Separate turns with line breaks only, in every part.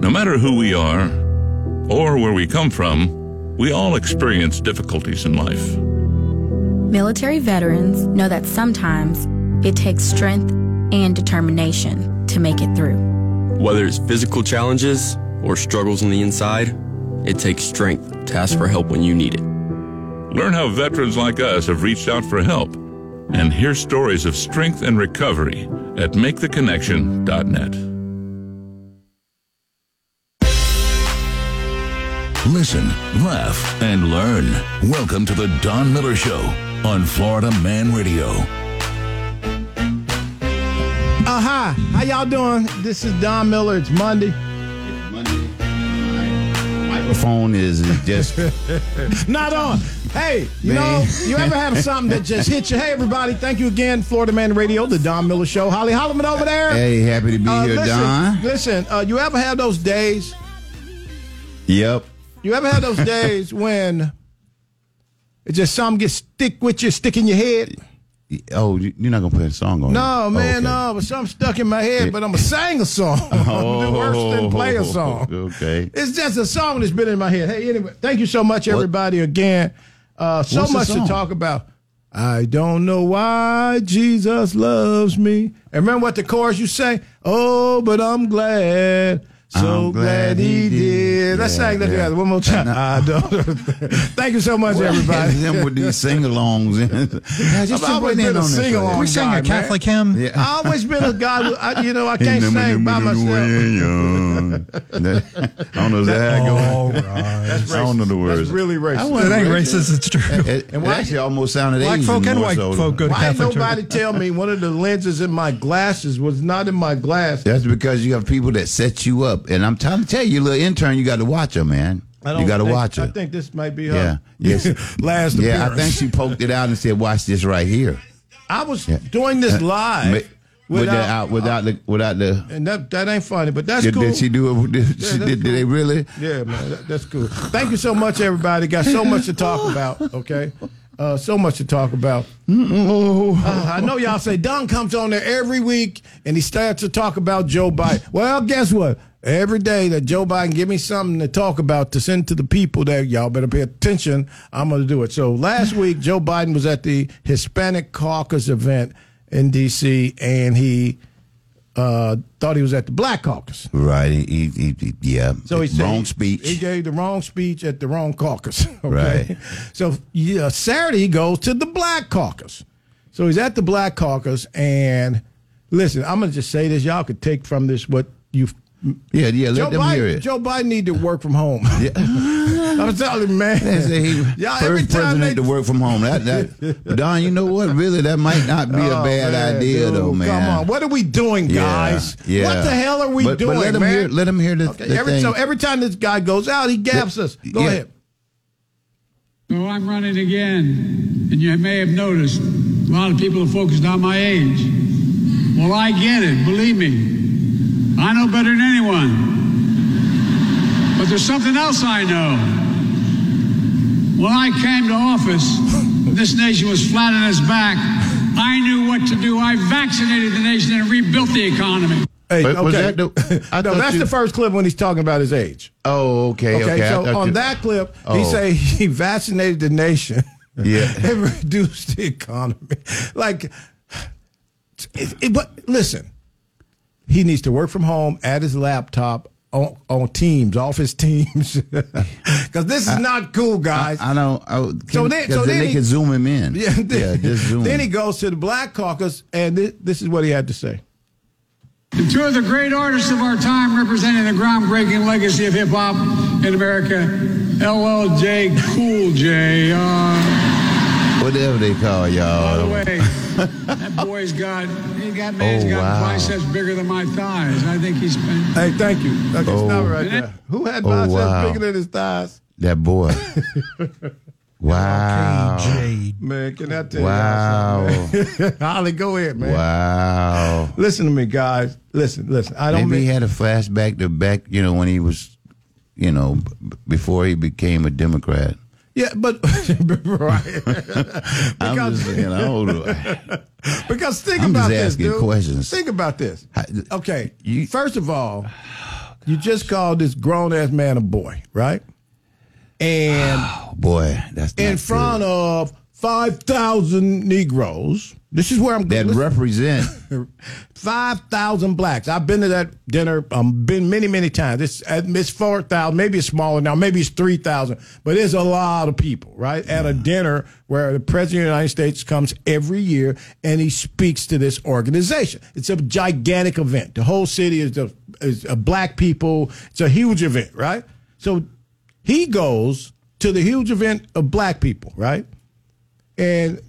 No matter who we are or where we come from, we all experience difficulties in life.
Military veterans know that sometimes it takes strength and determination to make it through.
Whether it's physical challenges or struggles on the inside, it takes strength to ask for help when you need it.
Learn how veterans like us have reached out for help and hear stories of strength and recovery at maketheconnection.net.
Listen, laugh, and learn. Welcome to the Don Miller Show on Florida Man Radio.
Uh, hi, how y'all doing? This is Don Miller. It's Monday. Monday.
Microphone is just
Not on. Hey, you know, you ever have something that just hits you? Hey, everybody, thank you again, Florida Man Radio, the Don Miller Show. Holly Holloman over there.
hey, happy to be
Uh,
here,
listen,
Don.
Listen, uh, you ever have those days?
Yep.
You ever had those days when it just something gets stick with you, stick in your head?
Oh, you- you're not gonna play a song on?
No, man,
Okay.
no, but something stuck in my head, but I'm going to sing a song. Gonna worse than play a song.
Oh, Okay.
It's just a song that's been in my head. Hey, anyway, thank you so much, everybody, again. Uh, so
What's
much to talk about. I don't know why Jesus loves me. And remember what the chorus you say? Oh, but I'm glad. So
I'm
glad,
glad
he
he
did.
did.
Let's
Yeah,
sing that
yeah.
together one more time. I don't. Thank you so much, everybody.
Them with these sing-alongs. yeah, just
I've always
put
been a
on this
sing-along
one.
We sang a Catholic hymn.
Yeah.
I always been a guy. Who, I, you know, I can't sing by myself.
I don't know that goes.
All right.
I don't know the words.
That's really racist.
I
It ain't racist, it's true.
It, it actually almost sounded
Black
Asian
folk and white
so.
folk go to
Why ain't
Catholic
nobody tell me one of the lenses in my glasses was not in my glass?
That's because you have people that set you up, and I'm trying to tell you, little intern, you got to watch her, man.
I don't
You got to watch her.
I think this might be her.
yeah, yes,
Last
yeah. I think she poked it out and said, "Watch this right here."
I was doing this live
Ma- without, without the without the.
and that that ain't funny, but that's
Did,
cool.
did she do it? Did, she,
that's
did, did they really?
Yeah, man, that, that's cool. Thank you so much, everybody. Got so much to talk about. Okay, uh, so much to talk about. Uh, I know y'all say Don comes on there every week and he starts to talk about Joe Biden. Well, guess what? Every day that Joe Biden give me something to talk about to send to the people there, y'all better pay attention. I'm going to do it. So last week, Joe Biden was at the Hispanic Caucus event in D.C. and he uh, thought he was at the Black Caucus.
Right. He, he, he, yeah.
So he said
wrong speech.
He gave the wrong speech at the wrong caucus. Okay?
Right.
So yeah, Saturday he goes to the Black Caucus. So he's at the Black Caucus, and listen, I'm gonna just say this. Y'all could take from this what you.
Yeah, yeah. Let
Joe
them
Biden,
hear it.
Joe Biden need to work from home.
Yeah.
I'm telling you, man.
They say he
Y'all, every
first
time
president
they-
to work from home. That, that, Don, you know what? Really, that might not be a
Oh,
bad
man,
idea,
dude,
though, man.
Come on, what are we doing, guys?
yeah.
What the hell are we
But- but
doing,
let 'em
man?
hear- let 'em hear the-
Okay,
the
every,
thing.
so every time this guy goes out, he gaps us. Go
Yeah.
ahead.
So I'm running again, and you may have noticed a lot of people are focused on my age. Well, I get it, believe me. I know better than anyone. But there's something else I know. When I came to office, this nation was flat on its back. I knew what to do. I vaccinated the nation and rebuilt the economy.
Hey,
But was
okay.
that the- I
no, that's
you-
the first clip when he's talking about his age.
Oh, okay,
Okay,
okay.
So on
you-
that clip, he
Oh.
say he vaccinated the nation.
Yeah.
and reduced the economy. Like, it, it- but listen, he needs to work from home at his laptop on, on Teams, off his Teams, because this is not cool, guys.
I know. I, can,
So then- so then
they
he-
can zoom him in.
yeah, then,
just zoom.
then he goes to the Black Caucus, and this, this is what he had to say.
And two of the great artists of our time representing the groundbreaking legacy of hip hop in America, LL Cool J. Uh,
Whatever they call y'all.
by the
y'all.
way, that boy's got, he got, man's
Oh,
got
wow.
biceps bigger than my thighs. I think he's been.
Hey, thank you. Okay,
Oh.
stop right there. Who had
Oh,
biceps
wow.
bigger than his thighs?
That boy. wow.
KJ.
Man, can I tell
Wow.
you something? Holly, go ahead, man.
Wow.
Listen to me, guys. Listen, listen. I don't
Maybe he had a flashback to back, you know, when he was, you know, b- before he became a Democrat.
Yeah, but right.
I'm
because,
just saying, I don't know.
because think
I'm
about
just
this,
asking
dude.
questions.
Think about this. Okay,
You-
first of all, you just called this grown ass man a boy, right? And
Oh, boy, that's
in
good.
front of five thousand Negroes. This is where I'm
that
listen-
represent.
Five thousand blacks. I've been to that dinner. i um, been many, many times. It's it's four thousand. Maybe it's smaller now. Maybe it's three thousand. But it's a lot of people, right? At a dinner where the president of the United States comes every year and he speaks to this organization. It's a gigantic event. The whole city is a, is a black people. It's a huge event, right? So he goes to the huge event of black people, right? And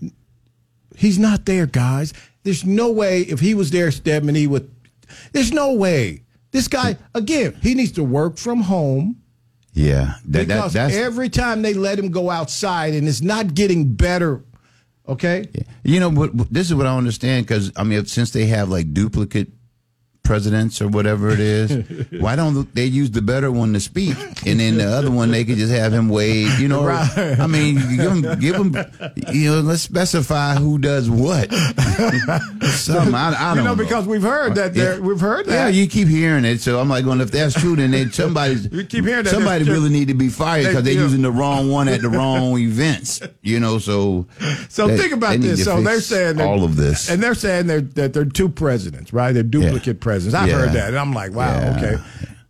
He's not there, guys. There's no way if he was there, Stedman, he would. There's no way. This guy, again, he needs to work from home
Yeah, that, that
because
that's
every time they let him go outside and it's not getting better. Okay?
you know. But this is what I understand because I mean, since they have like duplicate presidents or whatever it is, why don't they use the better one to speak, and then the other one they could just have him wave? You know,
Right.
I mean, give them, give him, you know, let's specify who does what. Something I, I don't
know, because we've heard that
Yeah.
we've heard that.
Yeah, you keep hearing it, so I'm like, going, if that's true, then they, somebody's
You keep hearing that
somebody really need to be fired because they're using the wrong one at the wrong events. You know, so
So
they-
think about this. So they're saying
all of this.
and they're saying they're, that they're two presidents, right? They're duplicate presidents. I've
Yeah.
heard that, and I'm like, wow,
Yeah.
okay.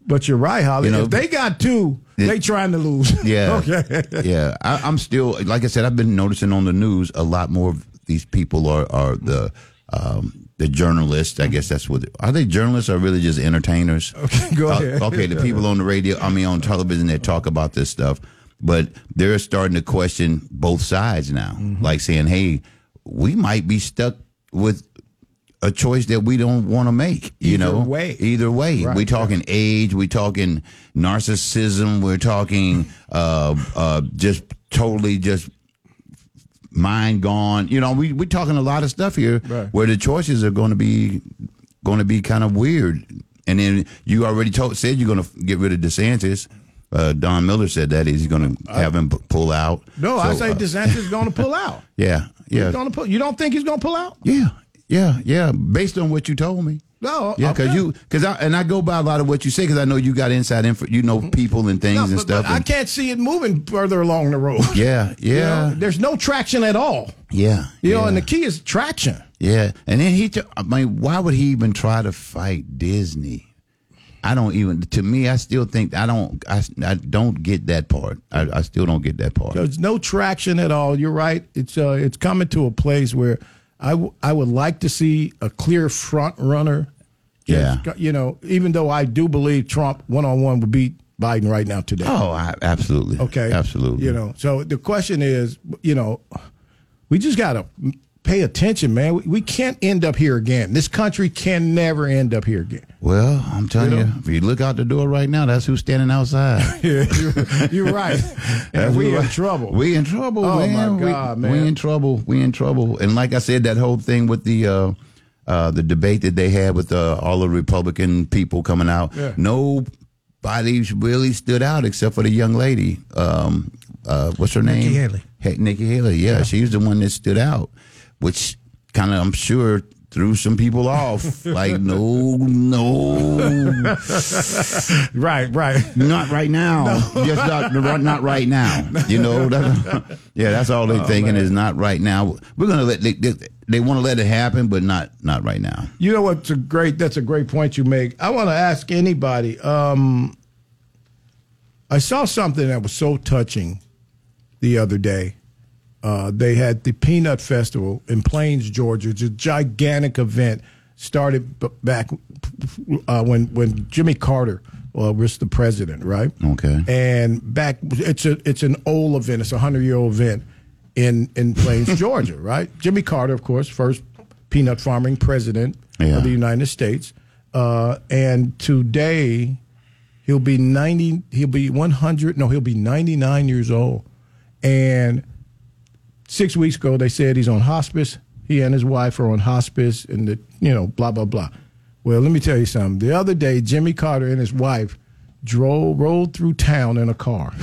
But you're right, Holly.
You know,
if they got two,
it-
they trying to lose.
Yeah.
okay.
yeah. I, I'm still, like I said, I've been noticing on the news a lot more of these people are, are the, um, the journalists. I guess that's what, are they journalists or really just entertainers?
Okay, go
Uh,
ahead.
okay. The people on the radio, I mean, on television that talk about this stuff, but they're starting to question both sides now.
Mm-hmm.
Like saying, hey, we might be stuck with a choice that we don't want to make. You
Either
know,
way.
either way.
Right,
we talking age. we're talking narcissism. We're talking uh, uh, just totally just mind gone. You know, we we're talking a lot of stuff here
Right.
where the choices are going to be going to be kind of weird. And then you already told said you're going to get rid of DeSantis. Uh, Don Miller said that he's going to have him pull out.
No, I
So,
say
uh,
DeSantis is going to pull out.
yeah, yeah,
He's gonna pull. You don't think he's going to pull out?
yeah, yeah, yeah. Based on what you told me.
No.
Yeah, because
okay.
you, because I and I go by a lot of what you say because I know you got inside info, you know people and things
No,
and
but,
stuff.
but I can't see it moving further along the road.
yeah,
You
yeah,
know, there's no traction at all.
yeah.
You know,
yeah.
and the key is traction.
yeah, and then he, t- I mean, why would he even try to fight Disney? I don't even. To me, I still think I don't. I, I don't get that part. I, I still don't get that part.
There's no traction at all. You're right. It's uh, it's coming to a place where I, w- I would like to see a clear front runner.
Yeah.
You know, even though I do believe Trump one on one would beat Biden right now today.
Oh, I, absolutely.
Okay.
absolutely.
You know, so the question is, you know, we just got to pay attention, man. We, we can't end up here again. This country can never end up here again.
Well, I'm telling
You
you, if you look out the door right now, that's who's standing outside.
Yeah, you're, you're right. And we
who-
in trouble.
We in trouble,
Oh,
man.
my
We-
God,
we,
man.
in trouble. We in trouble. And like I said, that whole thing with the uh, uh, the debate that they had with uh, all the Republican people coming out,
Yeah.
nobody really stood out except for the young lady. Um, uh, what's her name?
Haley.
Hey, Nikki Haley. Yeah, she's the one that stood out, which kind of I'm sure threw some people off. like, no, no.
right, right.
Not right now. Just not, not right now. You know. That's, yeah, that's all they're thinking is not right now. We're gonna let they, they, they want to let it happen, but not not right now.
You know what's a great? That's a great point you make. I want to ask anybody. Um, I saw something that was so touching the other day. Uh, they had the Peanut Festival in Plains, Georgia. It's a gigantic event. Started b- back uh, when when Jimmy Carter uh, was the president, right?
Okay.
And back, it's a it's an old event. It's a hundred year old event in in Plains, Georgia, right? Jimmy Carter, of course, first peanut farming president
Yeah.
of the United States, uh, and today he'll be ninety. He'll be one hundred. No, he'll be ninety nine years old. And six weeks ago, they said he's on hospice. He and his wife are on hospice, and the you know blah blah blah. Well, let me tell you something. The other day, Jimmy Carter and his wife drove rolled through town in a car,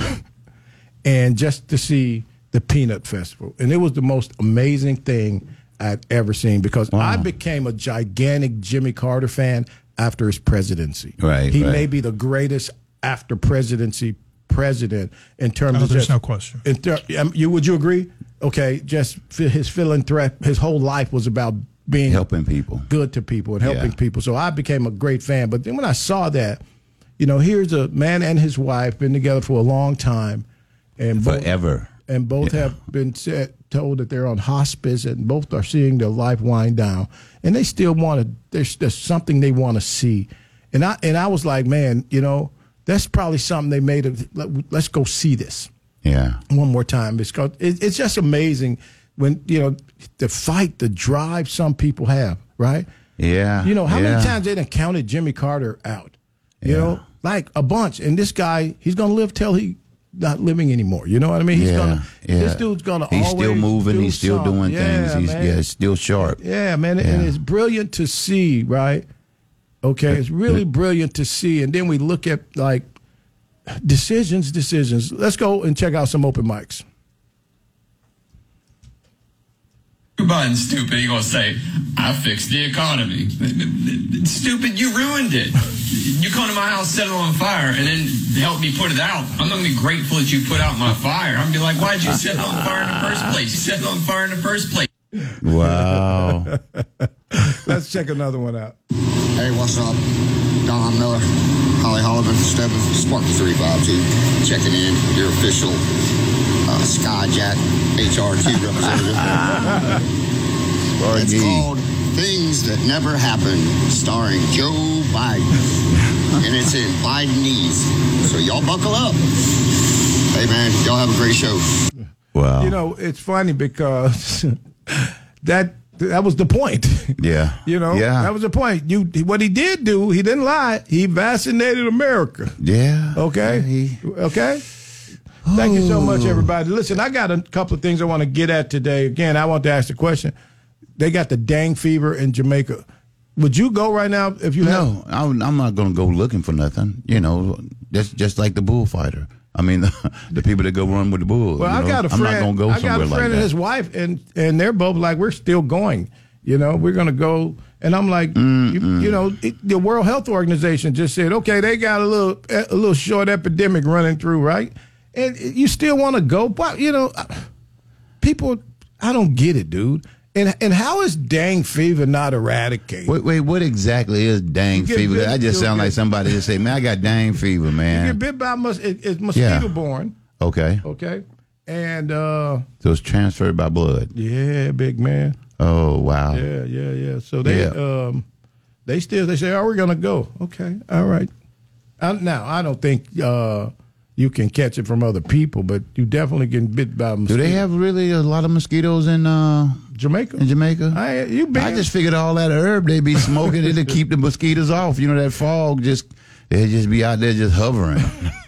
and just to see the Peanut Festival, and it was the most amazing thing I've ever seen because I became a gigantic Jimmy Carter fan after his presidency.
Right,
He
right.
may be the greatest after presidency president in terms
Oh,
of
there's
just,
no question.
in ter- um, you would you agree? Okay, just his philanthropic, his whole life was about being
Helping people.
good to people and helping
Yeah.
people. So I became a great fan. But then when I saw that, you know, here's a man and his wife been together for a long time, and both,
Forever.
and both
Yeah.
have been said, told that they're on hospice, and both are seeing their life wind down, and they still want to. There's there's something they want to see, and I and I was like, man, you know, that's probably something they made. Of, let, let's go see this
Yeah.
one more time. It's called, it, it's just amazing when you know the fight, the drive some people have, right?
Yeah.
You know how
yeah.
many times they done counted Jimmy Carter out? You
Yeah.
know, like a bunch. And this guy, he's gonna live till he not living anymore. You know what I mean? He's
yeah,
gonna.
yeah.
This dude's gonna.
He's still moving. He's still
something.
doing
Yeah,
things. He's
man.
yeah, still sharp.
Yeah, man, and it's brilliant to see, right? Okay, it's really brilliant to see, and then we look at like decisions, decisions. Let's go and check out some open mics.
Joe Biden's stupid. He gonna say, "I fixed the economy." Stupid, you ruined it. You come to my house, set it on fire, and then help me put it out. I'm not gonna be grateful that you put out my fire. I'm gonna be like, "Why'd you set it on fire in the first place? You set it on fire in the first place."
Wow.
Let's check another one out.
Hey, what's up? Don Miller, Holly Holliman, Stebbin, Sparky 352, checking in, your official uh, Skyjack HRT representative. it's called Things That Never Happened, starring Joe Biden. and it's in Bidenese. So y'all buckle up. Hey, man, y'all have a great show.
Wow.
You know, it's funny because that that was the point.
yeah.
You know,
Yeah.
that was the point. You what he did do, he didn't lie. He vaccinated America.
yeah.
Okay.
Yeah, he-
okay. Thank you so much, everybody. Listen, I got a couple of things I want to get at today. Again, I want to ask the question. They got the dang fever in Jamaica. Would you go right now if you had
No, I'm, I'm not going to go looking for nothing. You know, just just like the bullfighter. I mean, the, people that go run with the bull.
Well,
you
I
know?
got a
I'm
friend.
not going to go
I got
somewhere
a friend
like
and
that.
his wife, and and they're both like, we're still going. You know, we're going to go. And I'm like, mm, you, you mm. know, it, the World Health Organization just said, okay, they got a little a little short epidemic running through, right? And you still want to go, but you know, people, I don't get it, dude. And and how is dang fever not eradicated?
Wait, wait, what exactly is dang fever?
bit-
I just sound
get-
like somebody just say, "Man, I got dang fever, man.
You
man."
get bit by mus- it, it's mosquito borne,
Okay,
okay? And uh
so it's transferred by blood.
yeah, big man.
Oh wow.
Yeah, yeah, yeah. So they
Yeah.
um they still they say, "Oh, we're gonna go." Okay, all right. I, now I don't think uh you can catch it from other people, but you definitely get bit by
them
Do
they have really a lot of mosquitoes in uh,
Jamaica?
in Jamaica?
I, you been?
I just figured all that herb they be smoking it to keep the mosquitoes off. You know that fog just they just be out there just hovering.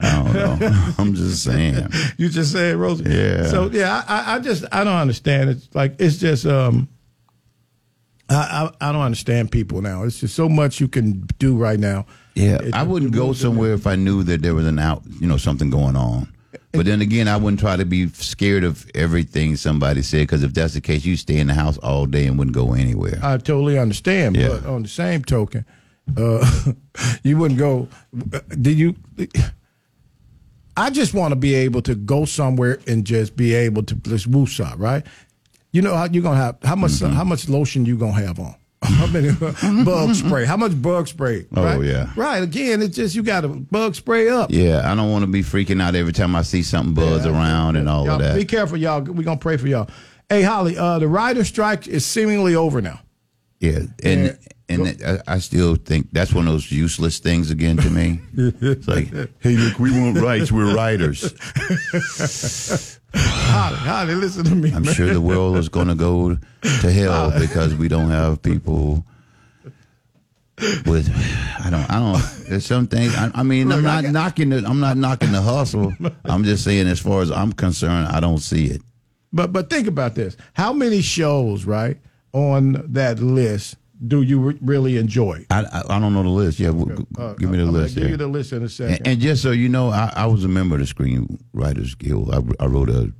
I don't know. I'm just saying.
you just said, Rosie.
Yeah.
So yeah, I, I- I just I don't understand. It's like it's just um. I, I I don't understand people now. It's just so much you can do right now.
Yeah,
It-
I wouldn't go somewhere if I knew that there was an out, you know, something going on. But then again, I wouldn't try to be scared of everything somebody said because if that's the case, you stay in the house all day and wouldn't go anywhere.
I totally understand,
Yeah.
but on the same token, uh, you wouldn't go. Did you? I just want to be able to go somewhere and just be able to just woosah, right? You know how you're gonna have how much
Mm-hmm.
how much lotion you gonna have on? How many bug spray? How much bug spray?
Oh,
right?
yeah.
right. Again, it's just you got to bug spray up.
Yeah, I don't want to be freaking out every time I see something buzz
Yeah,
around and all
y'all,
of that.
Be careful, y'all. We're gonna pray for y'all. Hey, Holly, uh, the writer strike is seemingly over now.
Yeah, and and I, I still think that's one of those useless things again to me. it's like, hey, look, we want rights. We're writers.
Holly, Holly, listen to me.
I'm
man.
sure the world is going to go to hell because we don't have people with. I don't. I don't. There's some things. I, I mean, I'm not
got-
knocking it. I'm not knocking the hustle. I'm just saying, as far as I'm concerned, I don't see it.
But but think about this: how many shows, right, on that list do you re- really enjoy?
I, I I don't know the list. Yeah, g-
Uh,
give me the
I'm
list.
Give
yeah.
you the list in a second.
And, and just so you know, I, I was a member of the Screenwriters Guild. I, I wrote a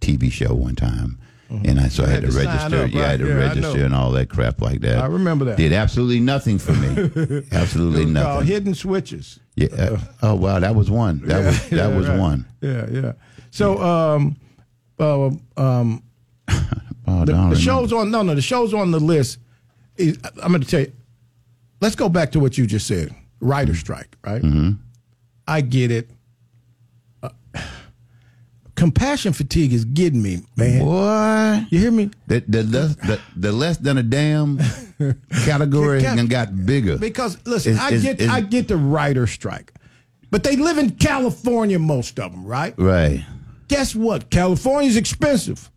TV show one time, And I so I had,
had
to
to
register.
up,
yeah, I had to
Yeah,
register and all that crap like that.
I remember that.
Did absolutely nothing for me. absolutely
It was called
nothing.
hidden switches.
Yeah. uh, oh wow, that was one. That was that
Yeah,
was
right.
one.
Yeah, yeah. So, um, uh, um,
Oh,
the, the shows on no, no, the shows on the list. I'm going to tell you. Let's go back to what you just said. Writer strike, right?
Mm-hmm.
I get it. Uh, compassion fatigue is getting me, man.
What?
You hear me?
The, the, less, the, the less than a damn category done got bigger.
Because listen,
Is-
I
is-
get
is-
I get the writer strike, but they live in California, most of them, right?
right.
Guess what? California's expensive,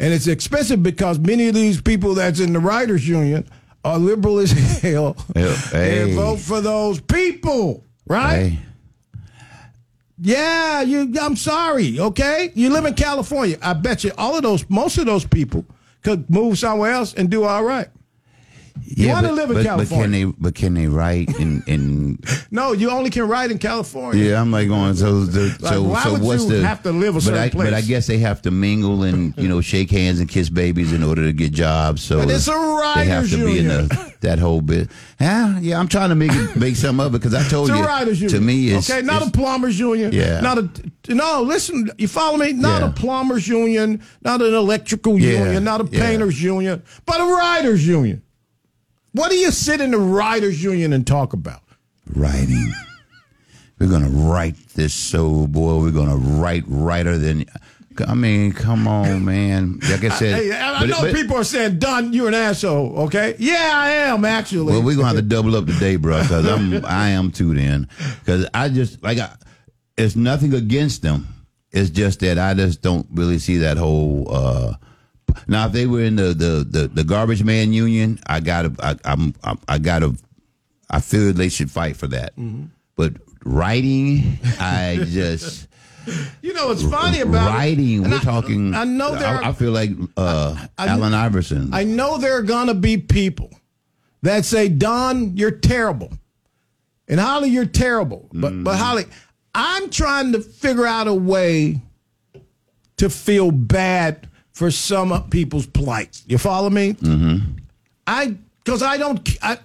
and it's expensive because many of these people that's in the writers' union are liberal as hell
hey.
and vote for those people, right?
Hey.
Yeah, you. I'm sorry. Okay, you live in California. I bet you all of those, most of those people could move somewhere else and do all right. You wanna live in
but,
California.
But can they? But can they write in? in
No, you only can write in California.
yeah, I'm like going. So, the,
Like,
so,
why
so
would
what's
you
the?
have to live a
but
certain
I, But I guess they have to mingle and you know shake hands and kiss babies in order to get jobs. So
But it's a writers
they have to be in the, that whole bit. Yeah, yeah. I'm trying to make it, make something up because I told
It's a
you.
writers union.
To me, it's
okay, not
it's-
a plumbers union.
Yeah.
Not a no. Listen, you follow me? Not
Yeah.
a plumbers union. Not an electrical
Yeah.
union. Not a
Yeah.
painters union. But a writers union. What do you sit in the writers union and talk about?
writing. We're gonna write this so boy. We're gonna write writer than. I mean, come on, man. Like I said,
Hey, I, I
but-
know
but-
people are saying, "Don, you're an asshole." Okay, yeah, I am actually.
Well, we're gonna have to double up today, bro, because I'm I am too. Then, because I just like I, it's nothing against them. It's just that I just don't really see that whole. uh Now, if they were in the the the, the garbage man union, I gotta I, I'm I, I gotta I feel they should fight for that.
Mm-hmm.
But writing, I just.
you know what's funny about
writing.
And
We're
I-
talking.
I know there.
I, I feel like uh, Allen Iverson.
I know there are gonna be people that say, Don, you're terrible. And Holly, you're terrible. But but Holly, I'm trying to figure out a way to feel bad for some people's plight. You follow me? Mm-hmm. I because I don't I,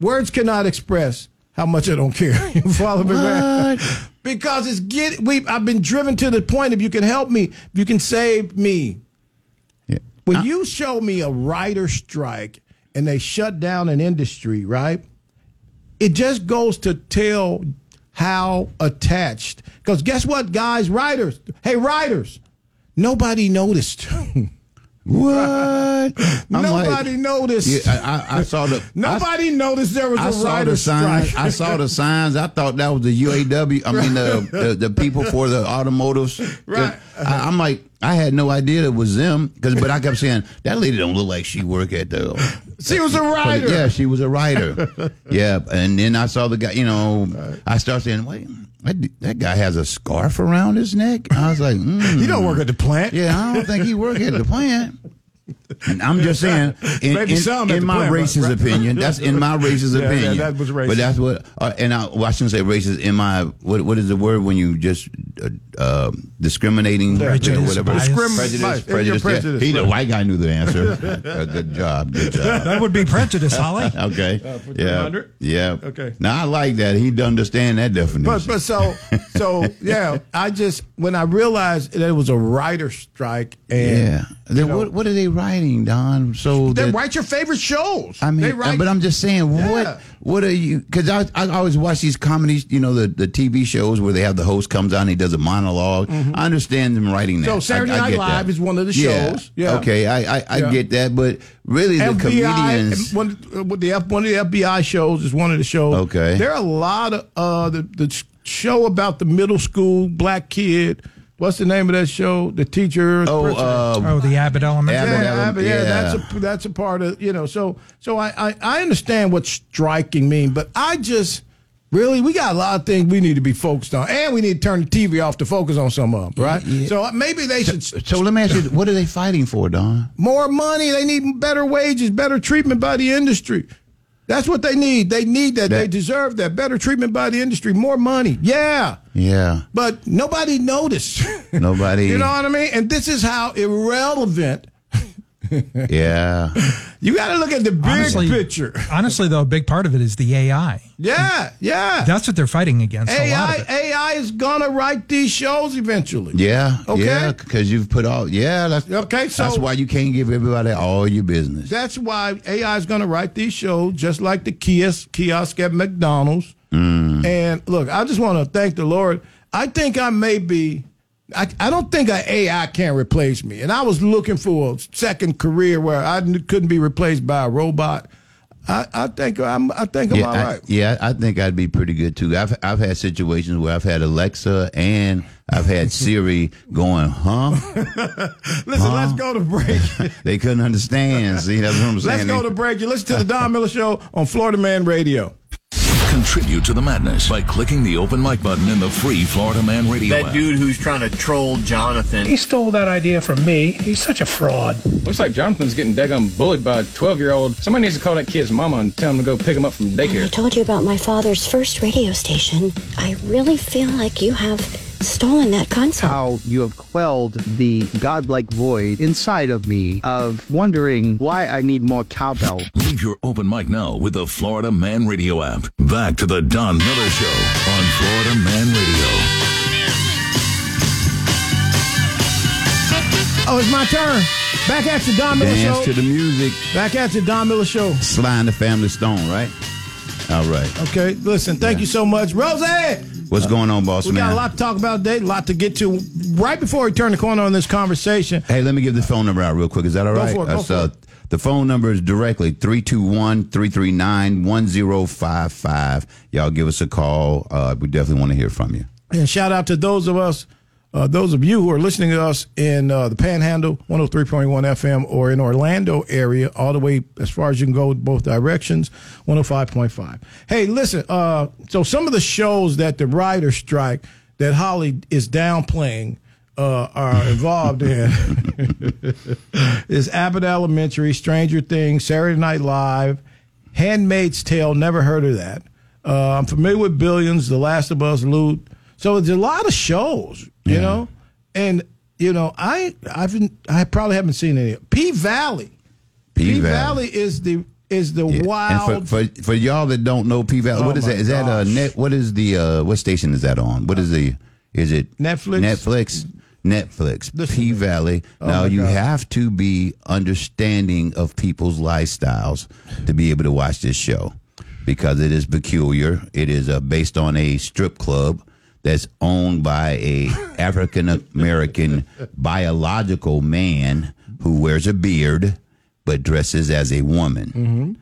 words cannot express how much I don't care. you follow me, man? Because it's get we I've been driven to the point if you can help me, if you can save me.
Yeah.
When you show me a writer strike and they shut down an industry, right? It just goes to tell how attached. Because guess what, guys? Writers. Hey, writers. Nobody noticed.
What? I'm
Nobody
like-
noticed.
Yeah, I, I, I saw the.
Nobody noticed there was
I, I
a
the signs.
strike.
I saw the signs. I thought that was the UAW. I mean, the the, the people for the automotives.
Right.
I, I'm like, I had no idea it was them. Cause, but I kept saying that lady don't look like she work at the.
She was a writer.
Yeah, she was a writer. yeah, and then I saw the guy. You know, I start saying, wait. That, that guy has a scarf around his neck. I was like, mm.
You don't work at the plant.
Yeah, I don't think he work at the plant. And I'm just saying, in,
Maybe
in,
some
in my
plant, but-
racist
right.
opinion, that's in my racist
Yeah, yeah,
opinion.
that was racist.
But that's what, uh, and I, well, I shouldn't say racist. In my, what, what is the word when you just uh, uh, discriminating,
Prejudice,
or whatever?
bias.
Discrimin-
prejudice,
bias.
prejudice.
You're
yeah. He, the white guy knew the answer. Uh, good job, good job.
That would be prejudice, Holly.
Okay.
for
yeah. Yeah.
Okay.
Now I like that. He'd understand that definition.
But but so so yeah, I just when I realized that it was a writer strike and
yeah. Then what what are they Don? So
they
that-
write your favorite shows.
I mean,
write,
but I'm just saying,
Yeah.
what what are you? Because I I always watch these comedies, you know, the, the TV shows where they have the host comes on, he does a monolog I understand them writing that.
Mm-hmm. So Saturday
I, I
Night Live
that.
is one of the shows. Yeah.
Okay, I I, I
Yeah.
get that, but really the
FBI,
comedians.
one, uh, the F, one of the FBI shows is one of the shows.
Okay.
there are a lot of uh, the the show about the middle school black kid. What's the name of that show? The teacher.
Oh,
person.
uh,
Oh, the Abbott Elementary.
Abbott
yeah,
Ele-
but yeah,
yeah.
that's a that's a part of you know. So so I, I I understand what striking mean, but I just really we got a lot of things we need to be focused on, and we need to turn the TV off to focus on some of them, right?
Yeah.
So maybe they should
so let me ask you, what are they fighting for, Don?
more money. They need better wages, better treatment by the industry. That's what they need. They need that.
That-
they deserve that. Better treatment by the industry. More money. Yeah.
Yeah,
But nobody noticed.
nobody.
you know what I mean? And this is how irrelevant
Yeah.
You got to look at the big
Honestly-
picture.
Honestly, though, a big part of it is the AI.
Yeah, yeah.
That's what they're fighting against. a lot
AI
of it.
AI is gonna write these shows eventually.
Yeah.
Okay.
Yeah. Because you've put all. Yeah. That's
Okay, so-
that's why you can't give everybody all your business.
That's why AI is gonna write these shows just like the kiosk kiosk at McDonald's. Mm. And look, I just want to thank the Lord. I think I may be. I, I don't think an AI can replace me. And I was looking for a second career where I couldn't be replaced by a robot. I, I think I'm. I think I'm
yeah,
all
I,
right.
yeah, I think I'd be pretty good too. I've I've had situations where I've had Alexa and I've had Siri going, huh?
Listen, let's go to break.
They couldn't understand. See, that's what I'm saying.
let's go to break. You listen to the Don Miller Show on Florida Man Radio.
Contribute to the madness by clicking the open mic button in the free Florida Man Radio
That
app.
dude who's trying to troll Jonathan.
He stole that idea from me. He's such a fraud.
Looks like Jonathan's getting daggum bullied by a 12 year old. Somebody needs to call that kid's mama and tell him to go pick him up from daycare.
I told you about my father's first radio station. I really feel like you have stolen that concept.
how you have quelled the godlike void inside of me of wondering why I need more cowbell.
Leave your open mic now with the Florida Man Radio app. Back to the Don Miller Show on Florida Man Radio.
Oh, it's my turn. Back at the Don Miller
Dance
Show.
to the music.
Back at the Don Miller Show.
Sly and the Family Stone, right? All right.
Okay, listen, thank you so much. Rose!
What's going on, boss
We
man?
got a lot to talk about today, a lot to get to. Right before we turn the corner on this conversation,
Hey, let me give the phone number out real quick. Is that all right?
Go for it, go
That's,
for
uh,
it.
The phone number is directly 321 339 1055. Y'all give us a call. Uh, we definitely want to hear from you.
and shout out to those of us, uh, those of you who are listening to us in uh, the Panhandle, 103.1 FM, or in Orlando area, all the way as far as you can go both directions, 105.5. Hey, listen, uh, so some of the shows that the writer strike that Holly is downplaying uh, are involved in is Abbott Elementary, Stranger Things, Saturday Night Live, Handmaid's Tale. Never heard of that. Uh, I'm familiar with Billions, The Last of Us, Loot. So there's a lot of shows, you know, and you know I I've been, I probably haven't seen any. P Valley.
P
Valley is the is the wild.
And for, for for y'all that don't know P Valley,
Oh
what is that? Is that uh
gosh.
net? What is the uh what station is that on? What is the? Is it
Netflix?
Netflix. Netflix. P Valley.
Oh
now you
God.
have to be understanding of people's lifestyles to be able to watch this show because it is peculiar. It is uh, based on a strip club that's owned by a African American biological man who wears a beard but dresses as a woman
Mm-hmm.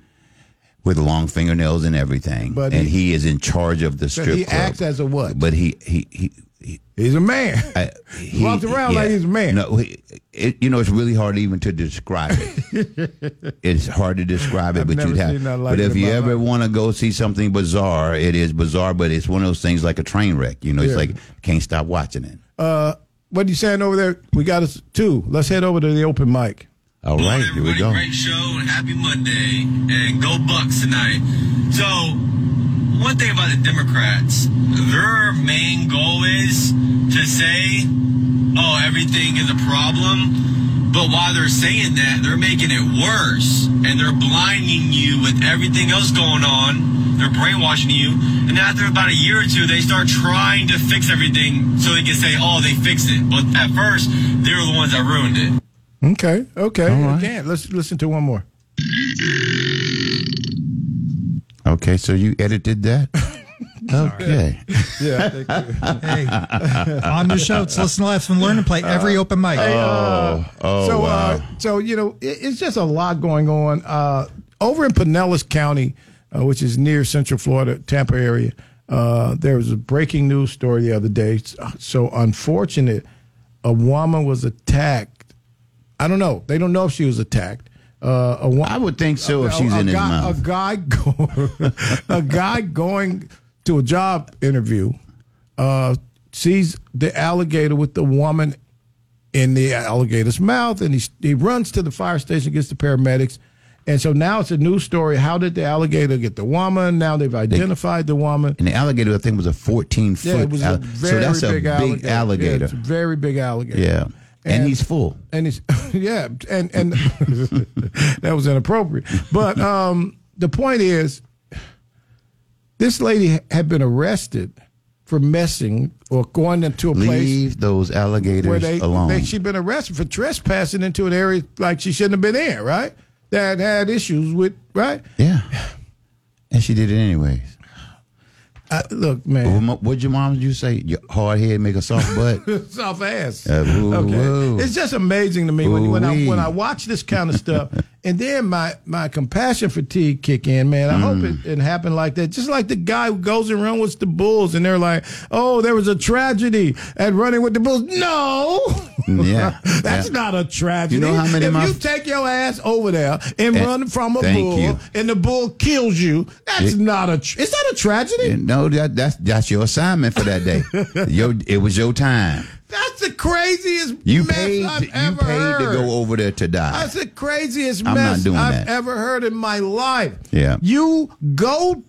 with long fingernails and everything.
But
and
he-
he, is in charge of the strip
he
club.
acts as a what?
But he he he. He
He's a man.
I,
He walks around like he's a man.
No, he, it, you know it's really hard even to describe it. it's hard to describe it,
I've
but
never
you have.
seen nothing like
but if you ever want to go see something bizarre, it is bizarre. But it's one of those things like a train wreck. You know, it's like can't stop watching it.
Uh, what are you saying over there? We got us two. Let's head over to the open mic.
All right, here we go.
Great show and happy Monday and go Bucks tonight. So, one thing about the Democrats, their main goal is to say, oh, everything is a problem. But while they're saying that, they're making it worse and they're blinding you with everything else going on. They're brainwashing you. And after about a year or two, they start trying to fix everything so they can say, oh, they fixed it. But at first, they were the ones that ruined it.
Okay, okay.
All right.
Again, let's listen to one more.
Okay, so you edited that. okay.
Yeah.
Hey, on the show, it's listen, laugh, and learn and play every open mic.
Oh, oh,
so,
wow.
uh, so you know, it, it's just a lot going on uh, over in Pinellas County, uh, which is near Central Florida, Tampa area. Uh, there was a breaking news story the other day. It's, uh, so unfortunate, a woman was attacked. I don't know. They don't know if she was attacked. Uh, a wo-
I would think so if she's
a
in his
guy,
mouth.
A guy, go, a guy going to a job interview uh, sees the alligator with the woman in the alligator's mouth, and he he runs to the fire station, gets the paramedics, and so now it's a news story. How did the alligator get the woman? Now they've identified the woman.
And the alligator, I think, was a 14 foot.
Yeah, it was a very
so that's a
big,
big
alligator.
alligator.
Yeah, it's a very big alligator.
Yeah. And, he's full.
and he's yeah, and and that was inappropriate. But um, the point is, this lady had been arrested for messing or going into a place
Leave those alligators
where they,
alone.
they she'd been arrested for trespassing into an area like she shouldn't have been in, right? That had issues with right.
yeah. And she did it anyways.
Uh, look, man,
What what'd your mom you say? Your hard head make a soft butt.
soft ass.
Uh, woo,
okay,
woo.
it's just amazing to me when, when I when I watch this kind of stuff, and then my my compassion fatigue kick in. Man, I hope
Mm.
it, it happened like that. Just like the guy who goes and runs with the bulls, and they're like, "Oh, there was a tragedy at running with the bulls." No, Mm,
yeah,
that's
yeah.
not a tragedy.
You know how many
if
my-
you take your ass over there and,
And-
run from a bull,
you.
and the bull kills you, that's
It-
not a. Tr- is that a tragedy?
Eh, no, that that's that's your assignment for that day. your it was your time.
That's the craziest
You
mess
paid
I've
you
ever
paid
heard.
to go over there to die.
That's the craziest
I'm
mess I've
that.
ever heard in my life.
Yeah.
You go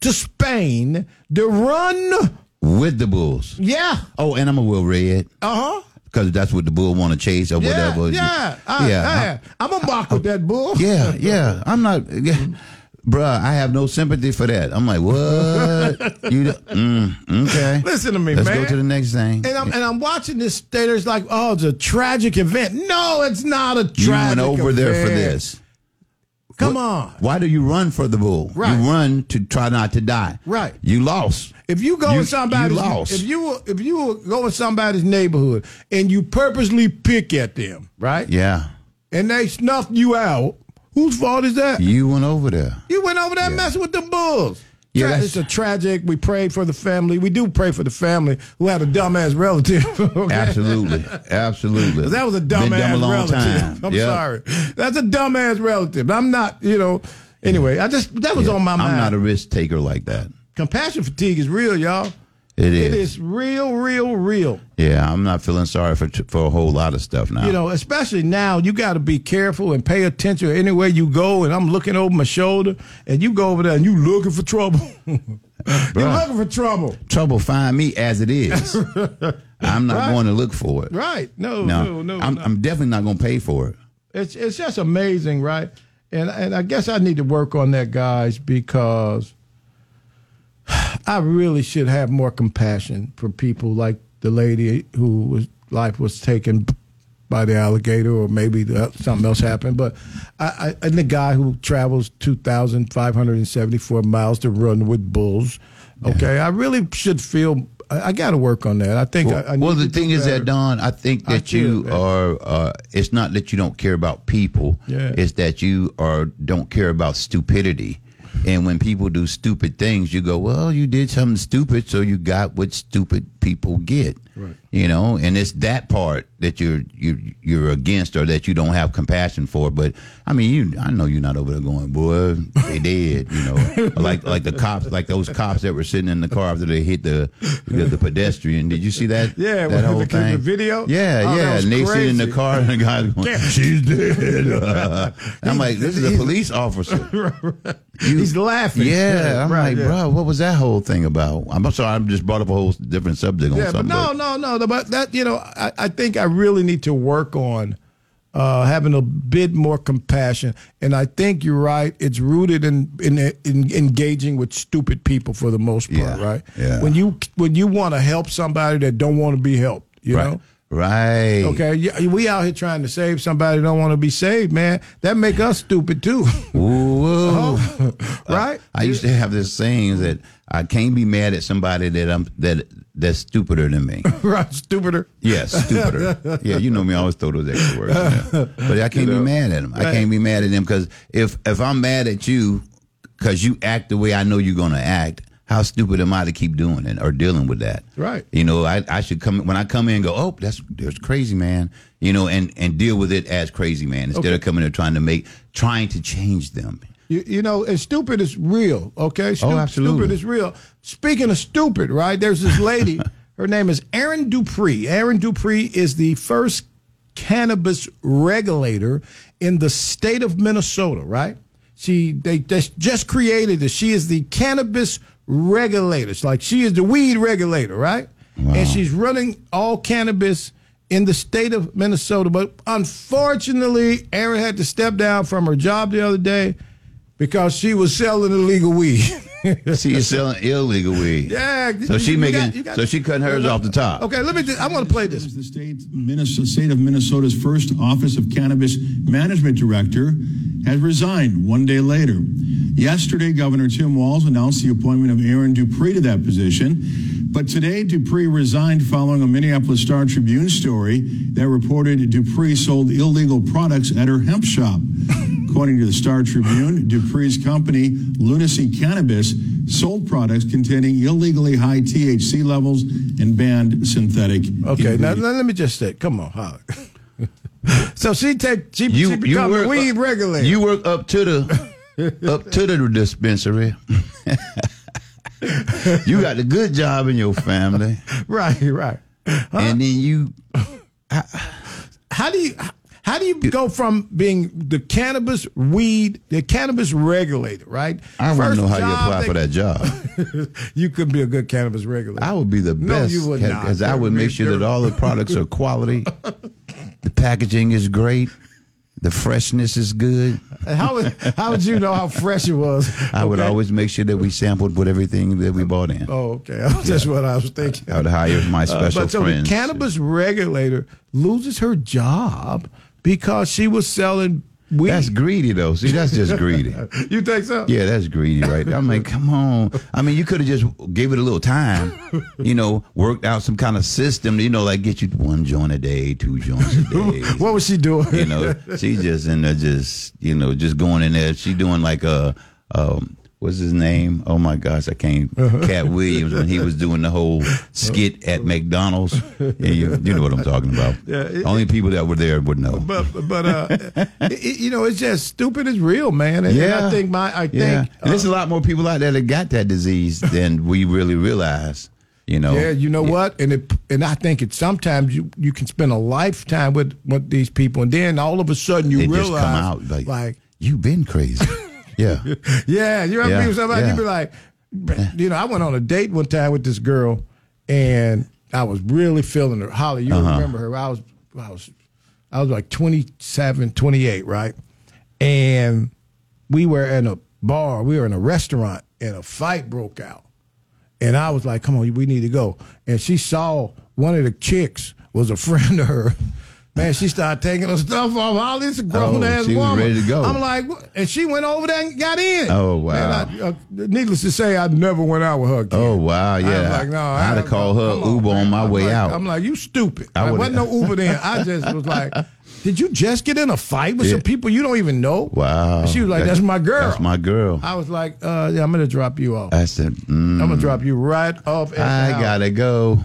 to Spain to run.
With the bulls.
Yeah.
Oh, and I'm a will red.
Uh huh.
Because that's what the bull want to chase or
Yeah.
whatever.
Yeah. I,
yeah.
I, I'm a mock with that bull.
Yeah, yeah. I'm not, yeah. bruh. I have no sympathy for that. I'm like, what? you? Mm, okay.
Listen to me, man.
Let's go to the next thing.
And I'm and I'm watching this. There's like, oh, it's a tragic event. No, it's not a tragic. Event.
You went over there for this.
Come
What-
on.
Why do you run for the bull?
Right.
You run to try not to die.
Right.
You lost.
If you go
You-
in somebody's
you
if you if you go in somebody's neighborhood and you purposely pick at them, right?
Yeah.
And they snuffed you out, whose fault is that?
You went over there.
You went over there messing with the bulls.
Yeah,
Tra- it's a tragic. We prayed for the family. We do pray for the family who had a dumbass relative. okay?
Absolutely. Absolutely.
That was a dumbass
dumb
relative.
time.
I'm
Yep.
sorry. That's a dumbass relative. I'm not, you know. Anyway, I just that was
Yeah.
on my mind.
I'm not a risk taker like that.
Compassion fatigue is real, y'all.
It is.
It is real, real, real.
Yeah, I'm not feeling sorry for for a whole lot of stuff now.
You know, especially now, you got to be careful and pay attention anywhere you go. And I'm looking over my shoulder, and you go over there and you looking for trouble. you looking for trouble,
trouble find me as it is. I'm not
Right.
going to look for it.
right? No,
No,
no, no.
I'm,
no.
I'm definitely not going to pay for it.
It's it's just amazing, right? And and I guess I need to work on that, guys, because I really should have more compassion for people like the lady who was life was taken by the alligator, or maybe the, something else happened. But I, I and the guy who travels two thousand five hundred and seventy four miles to run with bulls. Okay, I really should feel. I, I got to work on that. I think.
Well,
I, I
well, the thing is that Don, I think that you are. Uh, it's not that you don't care about people.
Yeah.
It's that you are don't care about stupidity. And when people do stupid things, you go, "Well, you did something stupid, so you got what stupid people get."
Right.
You know, and it's that part that you're you're you're against, or that you don't have compassion for. But I mean, you, I know you're not over there going, "Boy, they did." You know, like like the cops, like those cops that were sitting in the car after they hit the the, the pedestrian. Did you see that?
Yeah,
that whole
the- the
thing.
video?
Yeah,
Oh,
yeah. And they sit in the car, and the guy's going,
Yeah.
"She's dead." I'm like, "This is a police officer." You-
He's laughing.
Yeah, I'm
right,
like,
yeah.
bro, what was that whole thing about? I'm sorry, I just brought up a whole different subject on
Yeah, but
something.
no, no, no. But that you know, I, I think I really need to work on uh, having a bit more compassion. And I think you're right. It's rooted in in, in engaging with stupid people for the most part,
Yeah,
right?
yeah.
When you when you want to help somebody that don't want to be helped, you
right,
know.
right.
Okay, yeah, we out here trying to save somebody that don't want to be saved, man. That make us stupid too,
Ooh, ooh.
right?
I used to have this saying that I can't be mad at somebody that I'm that that's stupider than me.
right, stupider.
Yes, stupider. yeah, you know me. I always throw those extra words. There. But I can't
You know,
be mad at them. I can't be mad at them because if if I'm mad at you because you act the way I know you're gonna act, how stupid am I to keep doing it or dealing with that?
Right.
You know, I, I should come when I come in and go, oh, that's there's crazy man. You know, and and deal with it as crazy man instead
Okay.
of coming there trying to make trying to change them.
You, you know, and stupid is real, okay? Oh, Stu-
Oh, absolutely.
Stupid is real. Speaking of stupid, right? There's this lady. her name is Erin Dupree. Erin Dupree is the first cannabis regulator in the state of Minnesota, right? She they, they just created this. She is the cannabis regulator. It's like she is the weed regulator, right? Wow. And she's running all cannabis in the state of Minnesota. But unfortunately, Erin had to step down from her job the other day because she was selling illegal weed.
She is selling illegal weed.
Yeah.
So she
you
making.
got- got-
so she cutting hers off the top.
Okay, let me. Just, I want to play this.
The state, Minnesota, state of Minnesota's first Office of Cannabis Management Director has resigned one day later. Yesterday, Governor Tim Walz announced the appointment of Erin Dupree to that position. But today, Dupree resigned following a Minneapolis Star Tribune story that reported Dupree sold illegal products at her hemp shop. According to the Star Tribune, Dupree's company, Loonacy Cannabis, sold products containing illegally high THC levels and banned synthetic.
Okay, now, now let me just say, come on, Holly. so she take she, she become a uh, weed regulator.
You work up to the up to the dispensary. you got a good job in your family,
right, right.
and then you.
How do you how do you go from being the cannabis weed, the cannabis regulator, right?
I want to know how you apply
they-
for that job.
you could be a good cannabis regulator.
I would be the
No,
best
you would not.
because I would make sure that all the products are quality. the packaging is great. The freshness is good.
How would how would you know how fresh it was?
I would always make sure that we sampled with everything that we bought in.
Oh, okay. That's what I was thinking.
I would hire my
Uh,
special
but so the cannabis regulator loses her job because she was selling weed.
That's greedy, though. See, that's just greedy.
you think so?
Yeah, that's greedy, right? I'm like, come on. I mean, you could have just gave it a little time, you know, worked out some kind of system, you know, like get you one joint a day, two joints a day.
What was she doing?
You know, she just in there, just you know, just going in there. She doing like a, um, what's his name? Oh my gosh, I can't.
Uh-huh.
Katt Williams when he was doing the whole skit at McDonald's. Yeah, you, you know what I'm talking about.
Yeah, it-
Only people that were there would know.
But but uh, it, you know, it's just stupid is real, man. And, and I think my I think
yeah.
uh,
there's a lot more people out there that got that disease than we really realize. You know.
Yeah, you know what? And it and I think it sometimes you you can spend a lifetime with with these people, and then all of a sudden you
They
realize
just come out like,
like
you've been crazy. yeah.
yeah, you ever
Yeah,
somebody?
yeah.
You be like, you know, I went on a date one time with this girl, and I was really feeling her. Holly, you
Uh-huh.
remember her? I was, I was, I was like 27, 28, right? And we were in a bar, we were in a restaurant, and a fight broke out. And I was like, "Come on, we need to go." And she saw one of the chicks was a friend of her. Man, she started taking her stuff off. All this grown
Oh,
ass
she was
woman.
ready to go.
I'm like, what? and she went over there and got in.
Oh, wow.
Man, I, uh, needless to say, I never went out with her. Again.
Oh wow,
I
yeah.
like, no,
have
I-
called her
come on,
Uber on my
I'm
way
like-
out.
I'm like, you stupid.
I
I
would've-
wasn't no Uber then. I just was like, did you just get in a fight with some people you don't even know?
Wow.
And she was like, that's my girl.
That's my girl.
I was like, uh, yeah, I'm gonna drop you off.
I said, mm,
I'm gonna drop you right off.
I
house.
gotta go.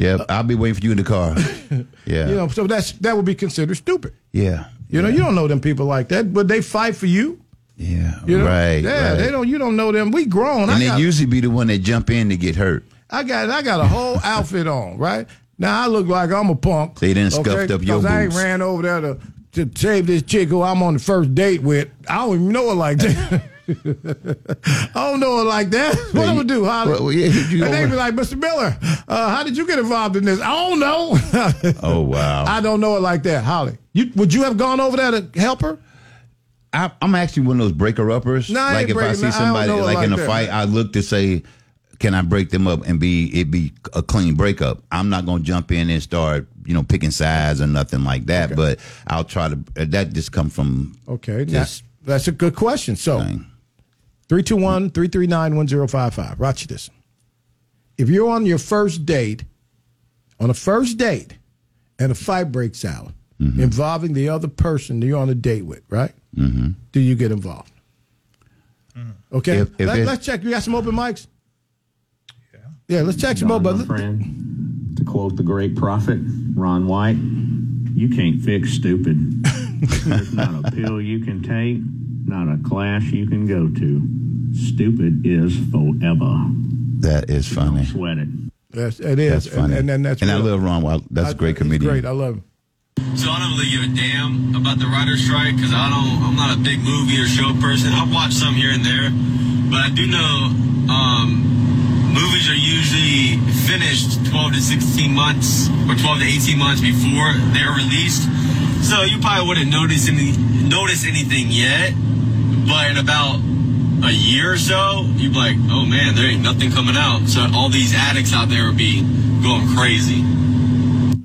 Yep, uh, I'll be waiting for you in the car. Yeah,
You know, so that's that would be considered stupid.
yeah,
You know, you don't know them people like that, but they fight for you.
yeah.
You know?
right,
Yeah,
right.
they don't. You don't know them. We grown.
And
I
they
got,
usually be the one that jump in to get hurt.
I got I got a whole outfit on, right? Now I look like I'm a punk.
They done scuffed up your
Because I ain't ran over there to, to save this chick who I'm on the first date with. I don't even know her like that. I don't know her like that. What I'm gonna do, Holly?
Well, yeah, you
and they be like, Mr. Miller, uh, how did you get involved in this? I don't know.
Oh wow.
I don't know it like that, Holly. You would you have gone over there to help her?
I, I'm actually one of those breaker uppers.
No, I
like if I
breaking-
see
I don't
somebody
know it
like, in a
that.
fight, I look to say, can I break them up and be it be a clean breakup? I'm not gonna jump in and start you know picking sides or nothing like that. But I'll try to. That just come from
Okay,
Just-
that's, that's a good question. So, 321 339 1055. Watch this. If you're on your first date, on a first date, and a fight breaks out
Mm-hmm.
involving the other person that you're on a date with, right?
Mhm.
Do you get involved? Okay,
If- if
Let,
it-
us check. You got some open mics? Yeah. Yeah, let's check some
Don,
open.
my friend, to quote the great prophet Ron White, you can't fix stupid. There's not a pill you can take, not a class you can go to. Stupid is forever.
that is funny.
Sweat it.
Yes, it is.
That's funny.
And, and, and that's
and I
real.
love Ron White. That's a great comedian.
Great, I love him.
So I don't really give a damn about the writer's strike because I don't. I'm not a big movie or show person. I'll watch some here and there, but I do know um, movies are usually finished 12 to 16 months or 12 to 18 months before they're released. So you probably wouldn't notice any notice anything yet, but in about a year or so, you'd be like, oh man, there ain't nothing coming out. So all these addicts out there would be going crazy.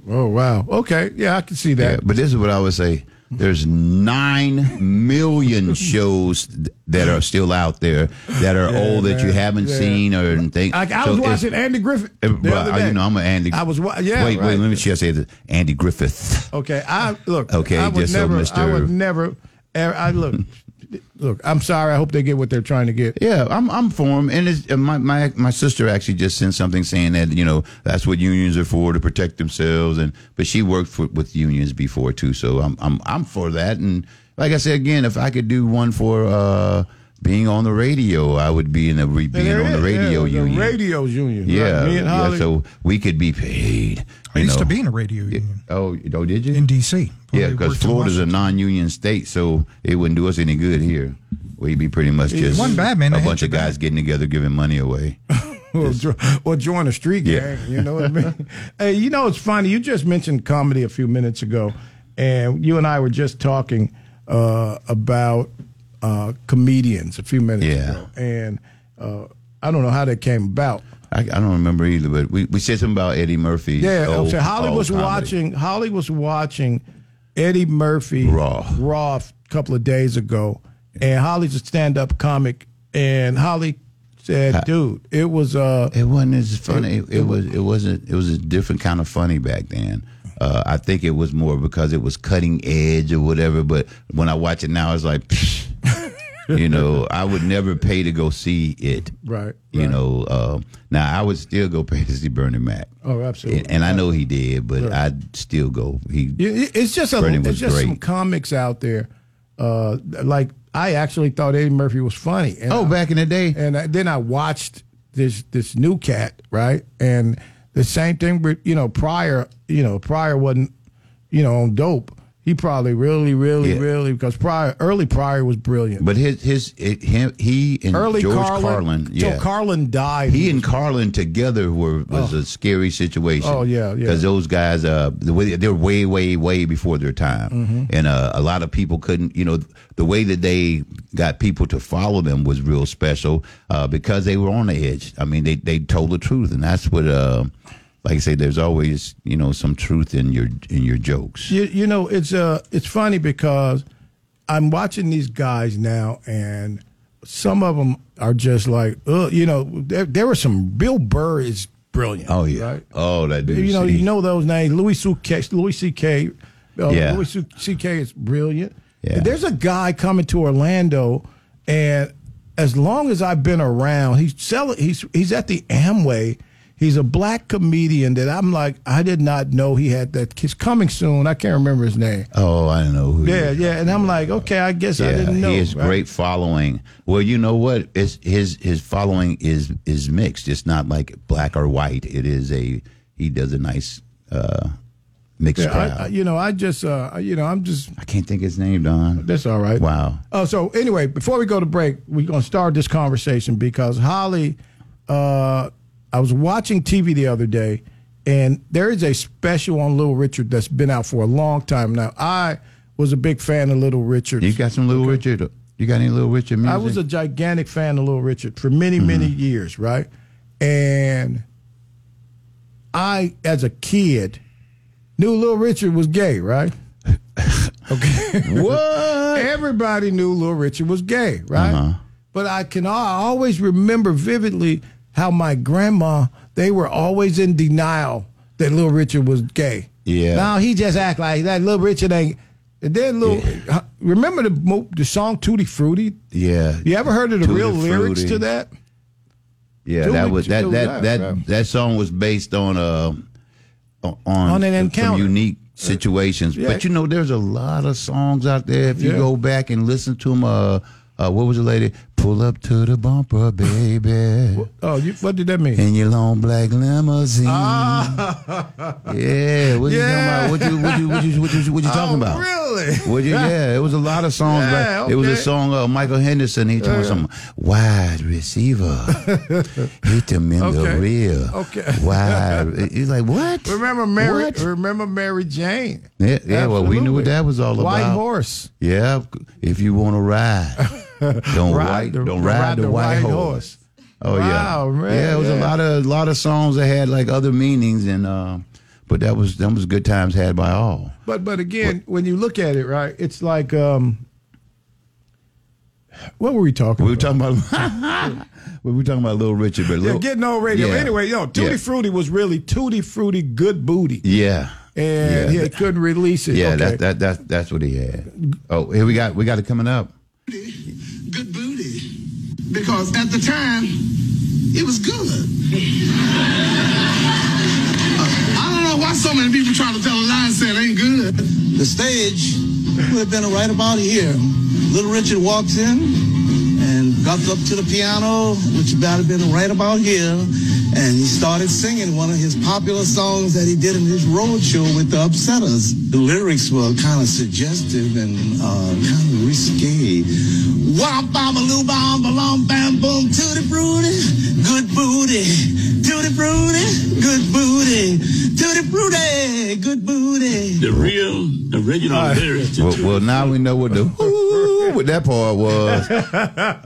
Oh wow. Okay. Yeah, I can see that.
Yeah, but this is what I would say. There's nine million shows that are still out there that are
Yeah,
old that you haven't
Yeah.
seen or think.
Like I
So
was watching Andy Griffith
Uh,
other
uh, you know, I'm an Andy.
I was wa- yeah,
Wait,
right.
wait. Let me just say this: Andy Griffith.
Okay, I look.
Okay,
I
just so
never.
Mr.
I would never. er, I look. Look, I'm sorry. I hope they get what they're trying to get.
Yeah, I'm I'm for them. And my my my sister actually just sent something saying that you know that's what unions are for to protect themselves. And but she worked for, with unions before too, so I'm I'm I'm for that. And like I said again, if I could do one for uh, being on the radio, I would be in the re- being on the radio
yeah,
union.
The radio's union.
Yeah,
right. Me and
yeah. So we could be paid.
I used to
know.
be in a radio union
Oh, oh, did you?
in D.C.
Yeah, because Florida's a non-union state, so it wouldn't do us any good here. We'd be pretty much just
wasn't bad, man.
A bunch of guys getting together giving money away.
or join a street gang.
Yeah.
You know what I mean? hey, you know it's funny. You just mentioned comedy a few minutes ago, and you and I were just talking uh, about uh, comedians a few minutes
Yeah.
ago, and uh, I don't know how that came about.
I, I don't remember either, but we, we said something about Eddie Murphy.
Yeah,
old-
so Holly was
comedy.
watching. Holly was watching Eddie Murphy
Raw.
Raw a couple of days ago, and Holly's a stand-up comic, and Holly said, "Dude, it was uh,
It wasn't as funny. It,
It- it
was. It wasn't. It was a different kind of funny back then. Uh, I think it was more because it was cutting edge or whatever. But when I watch it now, it's like, you know, I would never pay to go see it.
right."
You know, uh, now I would still go pay to see Bernie Mac.
Oh, absolutely.
And, and I know he did, but
Right.
I'd still go. He
It's just a, it's just some comics out there. Uh, like I actually thought Eddie Murphy was funny. And
Oh,
I-
back in the day.
and I, then I watched this this new cat, right? And the same thing with you know Pryor. You know Pryor wasn't you know on dope. He probably really, really,
Yeah.
really because Pryor early Pryor was brilliant.
But his his it, him he and
early
George
Carlin,
Carlin,
till
yeah.
Carlin died.
He and Carlin together were was a scary situation.
Oh, yeah, yeah.
Because those guys, uh, the way they're way, way, way before their time,
Mm-hmm.
and uh, a lot of people couldn't. You know, the way that they got people to follow them was real special uh, because they were on the edge. I mean, they they told the truth, and that's what. Uh, like I say, there's always you know some truth in your in your jokes.
You, you know, it's uh, it's funny because I'm watching these guys now, and some of them are just like, uh, you know, there, there were some. Bill Burr is brilliant.
Oh yeah.
right?
Oh, that dude.
You know,
see.
you know those names. Louis C.K. Louis C.K. Uh,
Yeah.
Louis C.K. is brilliant.
Yeah.
There's a guy coming to Orlando, and as long as I've been around, he's selling. He's he's at the Amway. He's a black comedian that I'm like, I did not know he had that. He's coming soon. I can't remember his name.
Oh, I don't know who.
Yeah, yeah, and I'm like, okay, I guess I didn't know.
He has
right?
great following. Well, you know what? It's, his his following is is mixed. It's not like black or white. It is a he does a nice uh, mixed
Yeah,
crowd.
I, I- you know, I just, uh, you know, I'm just.
I can't think his name, Don.
That's all right.
Wow.
Oh, so anyway, before we go to break, we're gonna start this conversation because Holly, uh, I was watching TV the other day, and there is a special on Little Richard that's been out for a long time now. I was a big fan of Little Richard.
You got some Little Richard? You got any Little Richard music?
I was a gigantic fan of Little Richard for many,
Mm-hmm.
many years, right? And I, as a kid, knew Little Richard was gay, right? okay.
what?
Everybody knew Little Richard was gay, right?
Uh-huh.
But I can I always remember vividly how my grandma, they were always in denial that Little Richard was gay.
Yeah.
Now he just act like that. Little Richard ain't. And then little, remember the the song Tutti Frutti?
yeah.
You ever heard of the
Tutti
real lyrics to that?
Yeah,
Tutti-
that was that that that
yeah.
that song was based on uh on
On an
some
encounter.
unique situations.
Yeah.
But you know, there's a lot of songs out there. If you
Yeah.
go back and listen to them, uh, uh, what was the lady? Pull up to the bumper, baby,
Oh, you, what did that mean?
in your long black limousine.
Ah.
Yeah, what you
Yeah.
talking about? What you what you what you what you, what you talking
oh,
about?
Really?
Would you? Yeah, it was a lot of songs.
Yeah,
like, It was a song of Michael Henderson. He told
Yeah.
some wide receiver, hit him in the
Okay.
rear.
Okay.
Wide. He's like, what?
Remember Mary?
What?
Remember Mary Jane?
Yeah, yeah. Well, we knew what that was all
White
about.
White horse.
Yeah, if you want to ride, don't
Ride the-
don't ride,
ride
the,
the
white
white
horse.
horse.
Oh
Wow,
yeah,
man,
yeah. It was a lot of lot of songs that had like other meanings, and uh, but that was that was good times had by all.
But but again, when you look at it, right, it's like um, what were we talking?
We were
about?
talking about we were talking about Little Richard, but
Yeah,
Lil,
getting on radio.
Yeah.
Anyway, yo, Tutti
Yeah.
Frutti was really Tutti Frutti good booty,
Yeah,
and
Yeah.
he couldn't release it.
yeah.
okay.
That that that that's what he had. Oh, here we got we got it coming up.
Good booty because at the time it was good. Uh, I don't know why so many people trying to tell a lie and say it ain't good.
The stage would have been right about here. Little Richard walks in and got up to the piano, which about have been right about here, and he started singing one of his popular songs that he did in his road show with the Upsetters. The lyrics were kind of suggestive and uh, kind of risque. Womp bam a loo bam balom bam boom tutti frutti, good booty, tutti frutti, good booty, tutti frutti, good booty.
The real original lyrics.
Well, well, now we know what the whoo, what that part was.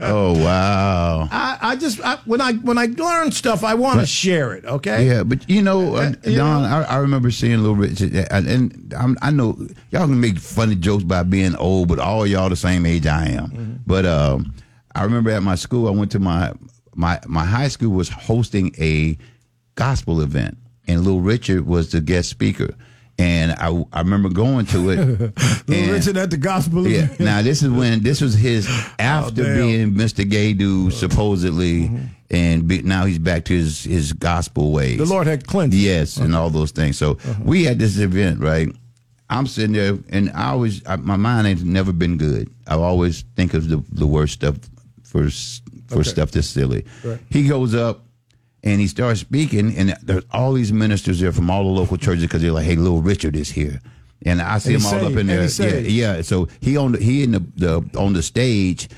Oh wow.
I, I just I, when I when I learn stuff, I want to share it. Okay.
Yeah, but you know, uh,
you
Don,
know?
I, I remember seeing a Little Richard, uh, and, and I'm, I know y'all can make funny jokes about being old, but all y'all the same age I am.
Mm-hmm.
But um, I remember at my school, I went to my my my high school was hosting a gospel event, and Little Richard was the guest speaker. And I, I remember going to it.
Little
and-
Richard at the gospel.
yeah.
event.
Now this is when this was his oh, after
Oh,
being Mr. Gay Dude uh-huh. supposedly, uh-huh. and be, now he's back to his his gospel ways.
The Lord had cleansed. him.
Yes, and uh-huh. all those things. So we had this event, right? I'm sitting there, and I always I, my mind ain't never been good. I always think of the the worst stuff for for
Okay.
stuff that's silly.
Right.
He goes up. And he starts speaking, and there's all these ministers there from all the local churches because they're like, "Hey, little Richard is here," and I see
And
him all up in there. Yeah, yeah. So he on the, he in the, the on the stage.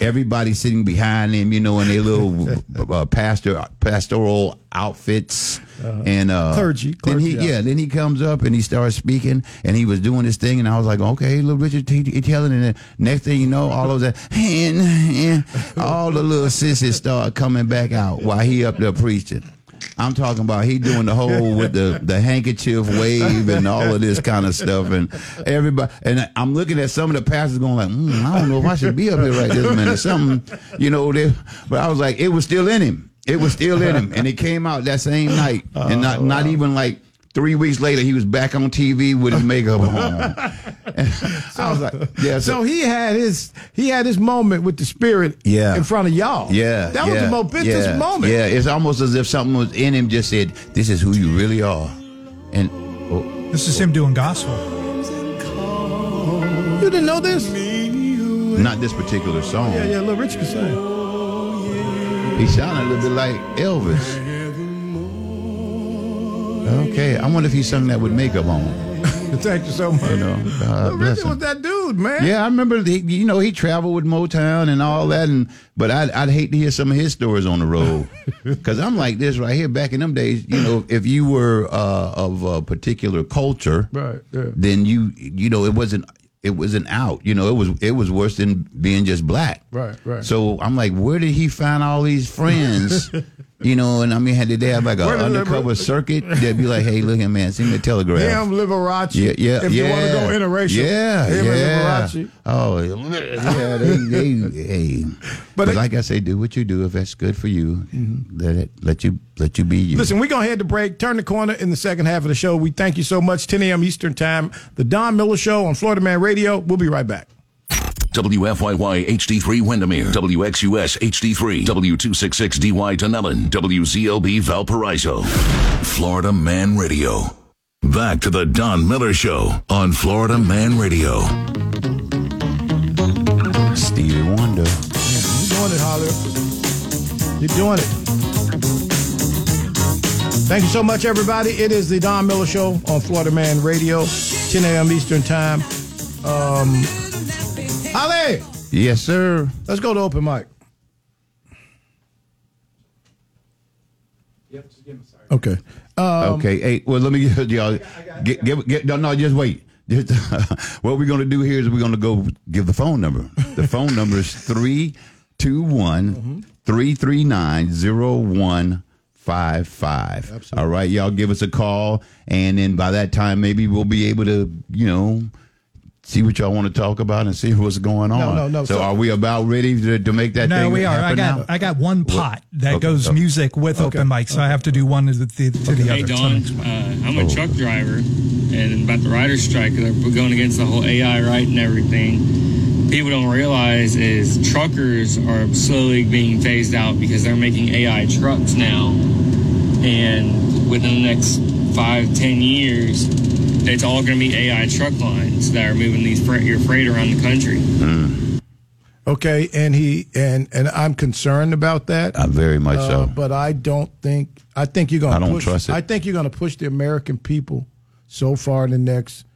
Everybody sitting behind him, you know, in their little uh, pastor pastoral outfits and uh,
Uh-huh. Clergy,
Then he
clergy
yeah, then he comes up and he starts speaking, and he was doing his thing, and I was like, okay, little Richard, he, he telling, and then next thing you know, all of that, and, and all the little sissies start coming back out while he up there preaching. I'm talking about he doing the whole with the, the handkerchief wave and all of this kind of stuff, and everybody. And I'm looking at some of the pastors going like, mm, I don't know if I should be up here right this minute. Something, you know. They, but I was like, it was still in him. It was still in him, and it came out that same night, and not not even like three weeks later, he was back on TV with his makeup on. And I was like, yeah. So,
So he had his he had his moment with the spirit
Yeah.
in front of y'all.
yeah,
That was a momentous
yeah,
moment.
Yeah, it's almost as if something was in him just said, "This is who you really are," and oh,
This is him doing gospel.
You didn't know this?
not this particular song.
Yeah, yeah, Little Rich could sing.
He sounded a little bit like Elvis. Okay, I wonder if he sung that with makeup on.
Thank you so much.
You know, God
Little
bless
was that dude, man.
Yeah, I remember. He, you know, he traveled with Motown and all that, and but I'd, I'd hate to hear some of his stories on the road because I'm like this right here. Back in them days, you know, if you were uh, of a particular culture,
Right, yeah.
then you you know it wasn't it wasn't out. You know, it was it was worse than being just black.
Right, right.
So I'm like, where did he find all these friends? you know, and I mean, had did they have like an
Where did they-
undercover circuit? They'd be like, hey, look here, man, send me a telegraph.
Him, Liberace.
Yeah, yeah,
If
yeah.
you want to go interracial.
Yeah,
Him
yeah.
and Liberace.
Oh, yeah. They, they, hey. But,
it-
like I say, do what you do. If that's good for you, mm-hmm. let it let you let you be you.
Listen, we're going to head to break, turn the corner in the second half of the show. We thank you so much. 10 a.m. Eastern Time, The Don Miller Show on Florida Man Radio. We'll be right back.
WFYY HD3 Windermere, WXUS HD3, W266DY Tunellen, WZLB Valparaiso. Florida Man Radio. Back to the Don Miller Show on Florida Man Radio.
Stevie Wonder.
You're doing it, Holly. You're doing it. Thank you so much, everybody. It is the Don Miller Show on Florida Man Radio, 10 a.m. Eastern Time. Um, Ali,
Yes, sir.
let's go to open mic. Okay. Um,
okay. Hey, well, let me get y'all. Get, get, get, no, no, just wait. Just, what we're going to do here is we're going to go give the phone number. The phone number is 321 339 0155. All right. Y'all give us a call. And then by that time, maybe we'll be able to, you know, see what y'all want to talk about and see what's going on.
No, no, no,
So,
so-
are we about ready to, to make that
no,
thing
we are. I got
now?
I got one pot that
Okay,
goes
okay.
music with
Okay.
open mic, so I have to do one to the, to the
Hey
other.
Don, uh, I'm a truck driver, and about the writer's strike, they're going against the whole AI right and everything. People don't realize is truckers are slowly being phased out because they're making AI trucks now, and within the next five, ten years, it's all going to be AI truck lines that are moving these freight, your freight around the country.
Okay, and he and and I'm concerned about that.
Uh, very much
Uh,
so.
But I don't think I think you're going
I
to
don't
push.
trust it.
I think you're going to push the American people so far in the next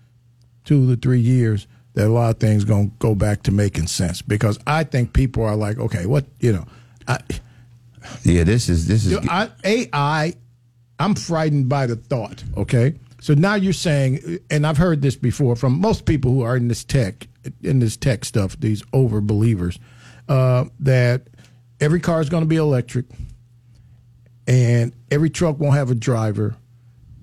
two to three years that a lot of things going to go back to making sense because I think people are like, okay, what you know, I,
Yeah, this is this is.
I, AI. I'm frightened by the thought. Okay, so now you're saying, and I've heard this before from most people who are in this tech, in this tech stuff, these over believers, uh, that every car is going to be electric, and every truck won't have a driver,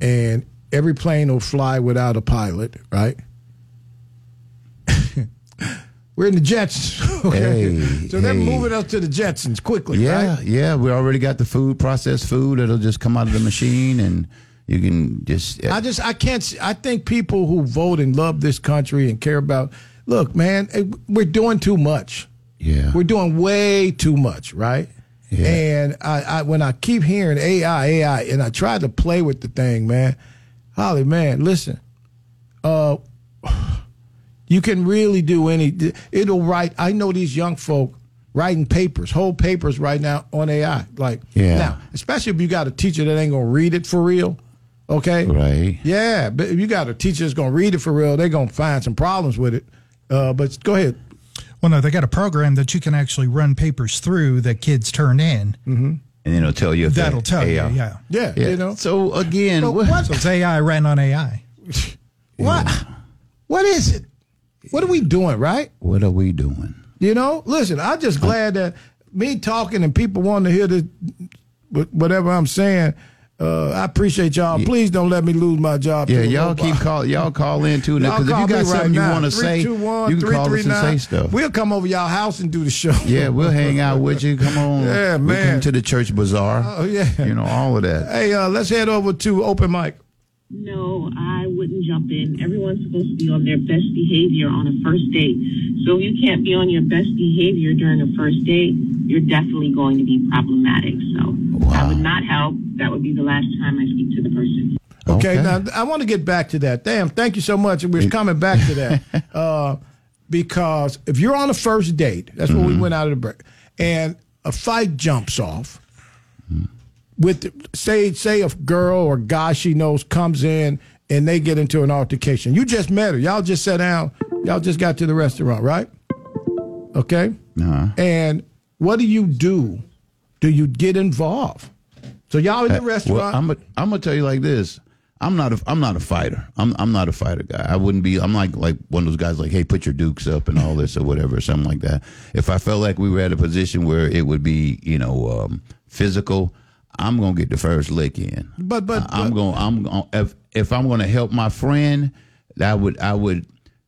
and every plane will fly without a pilot. Right? We're in the Jetsons. Okay,
Hey,
so they're
hey.
moving us to the Jetsons quickly.
Yeah,
right?
yeah. We already got the food, processed food. It'll just come out of the machine, and you can just.
I just I can't. I think people who vote and love this country and care about. Look, man, eh, we're doing too much.
Yeah,
we're doing way too much, right? Yeah. And I, I when I keep hearing AI, AI, and I try to play with the thing, man. Holly, man, listen. Uh, you can really do any. It'll write. I know these young folk writing papers, whole papers right now on AI. Like
Yeah.
now, especially if you got a teacher that ain't gonna read it for real. Okay.
Right.
Yeah, but if you got a teacher that's gonna read it for real, they're gonna find some problems with it. Uh, but go ahead.
Well, no, they got a program that you can actually run papers through that kids turn in.
Mm-hmm.
and then it'll tell you. If
That'll
they-
tell you, yeah.
Yeah,
Yeah.
you know.
So again,
But
what-
what?
So it's AI ran on AI.
What? What is it? What are we doing, right?
What are we doing?
You know, listen, I'm just glad that me talking and people wanting to hear this, wh- whatever I'm saying. Uh, I appreciate y'all. Please don't let me lose my job.
Yeah, y'all
robot.
keep call y'all call in too.
Y'all
Because if you got
me right
something you want to say, you
321
can call us and say stuff.
We'll come over y'all house and do the show.
Yeah, we'll hang out with you. Come on.
Yeah, man.
We'll come to the church bazaar.
Oh yeah.
You know all of that.
Hey, uh, let's head over to open mic.
No, I wouldn't jump in. Everyone's supposed to be on their best behavior on a first date. So if you can't be on your best behavior during a first date, you're definitely going to be problematic. So I would not help. That would be the last time I speak to the person.
Okay, now I want to get back to that. Damn, thank you so much. We're coming back to that uh, because if you're on a first date, that's what we went out of the break, and a fight jumps off with say say a girl or guy she knows comes in and they get into an altercation. You just met her. Y'all just sat down. Y'all just got to the restaurant, right? Okay.
Uh-huh.
And what do you do? Do you get involved? So y'all in the
Uh,
restaurant.
Well, I'm gonna tell you like this. I'm not a I'm not a fighter. I'm I'm not a fighter guy. I wouldn't be. I'm like like one of those guys like, hey, put your dukes up and all this or whatever, or something like that. If I felt like we were at a position where it would be, you know, um, physical, I'm gonna get the first lick in.
But but,
I- I'm gonna I'm going. If if I'm going to help my friend, I would I would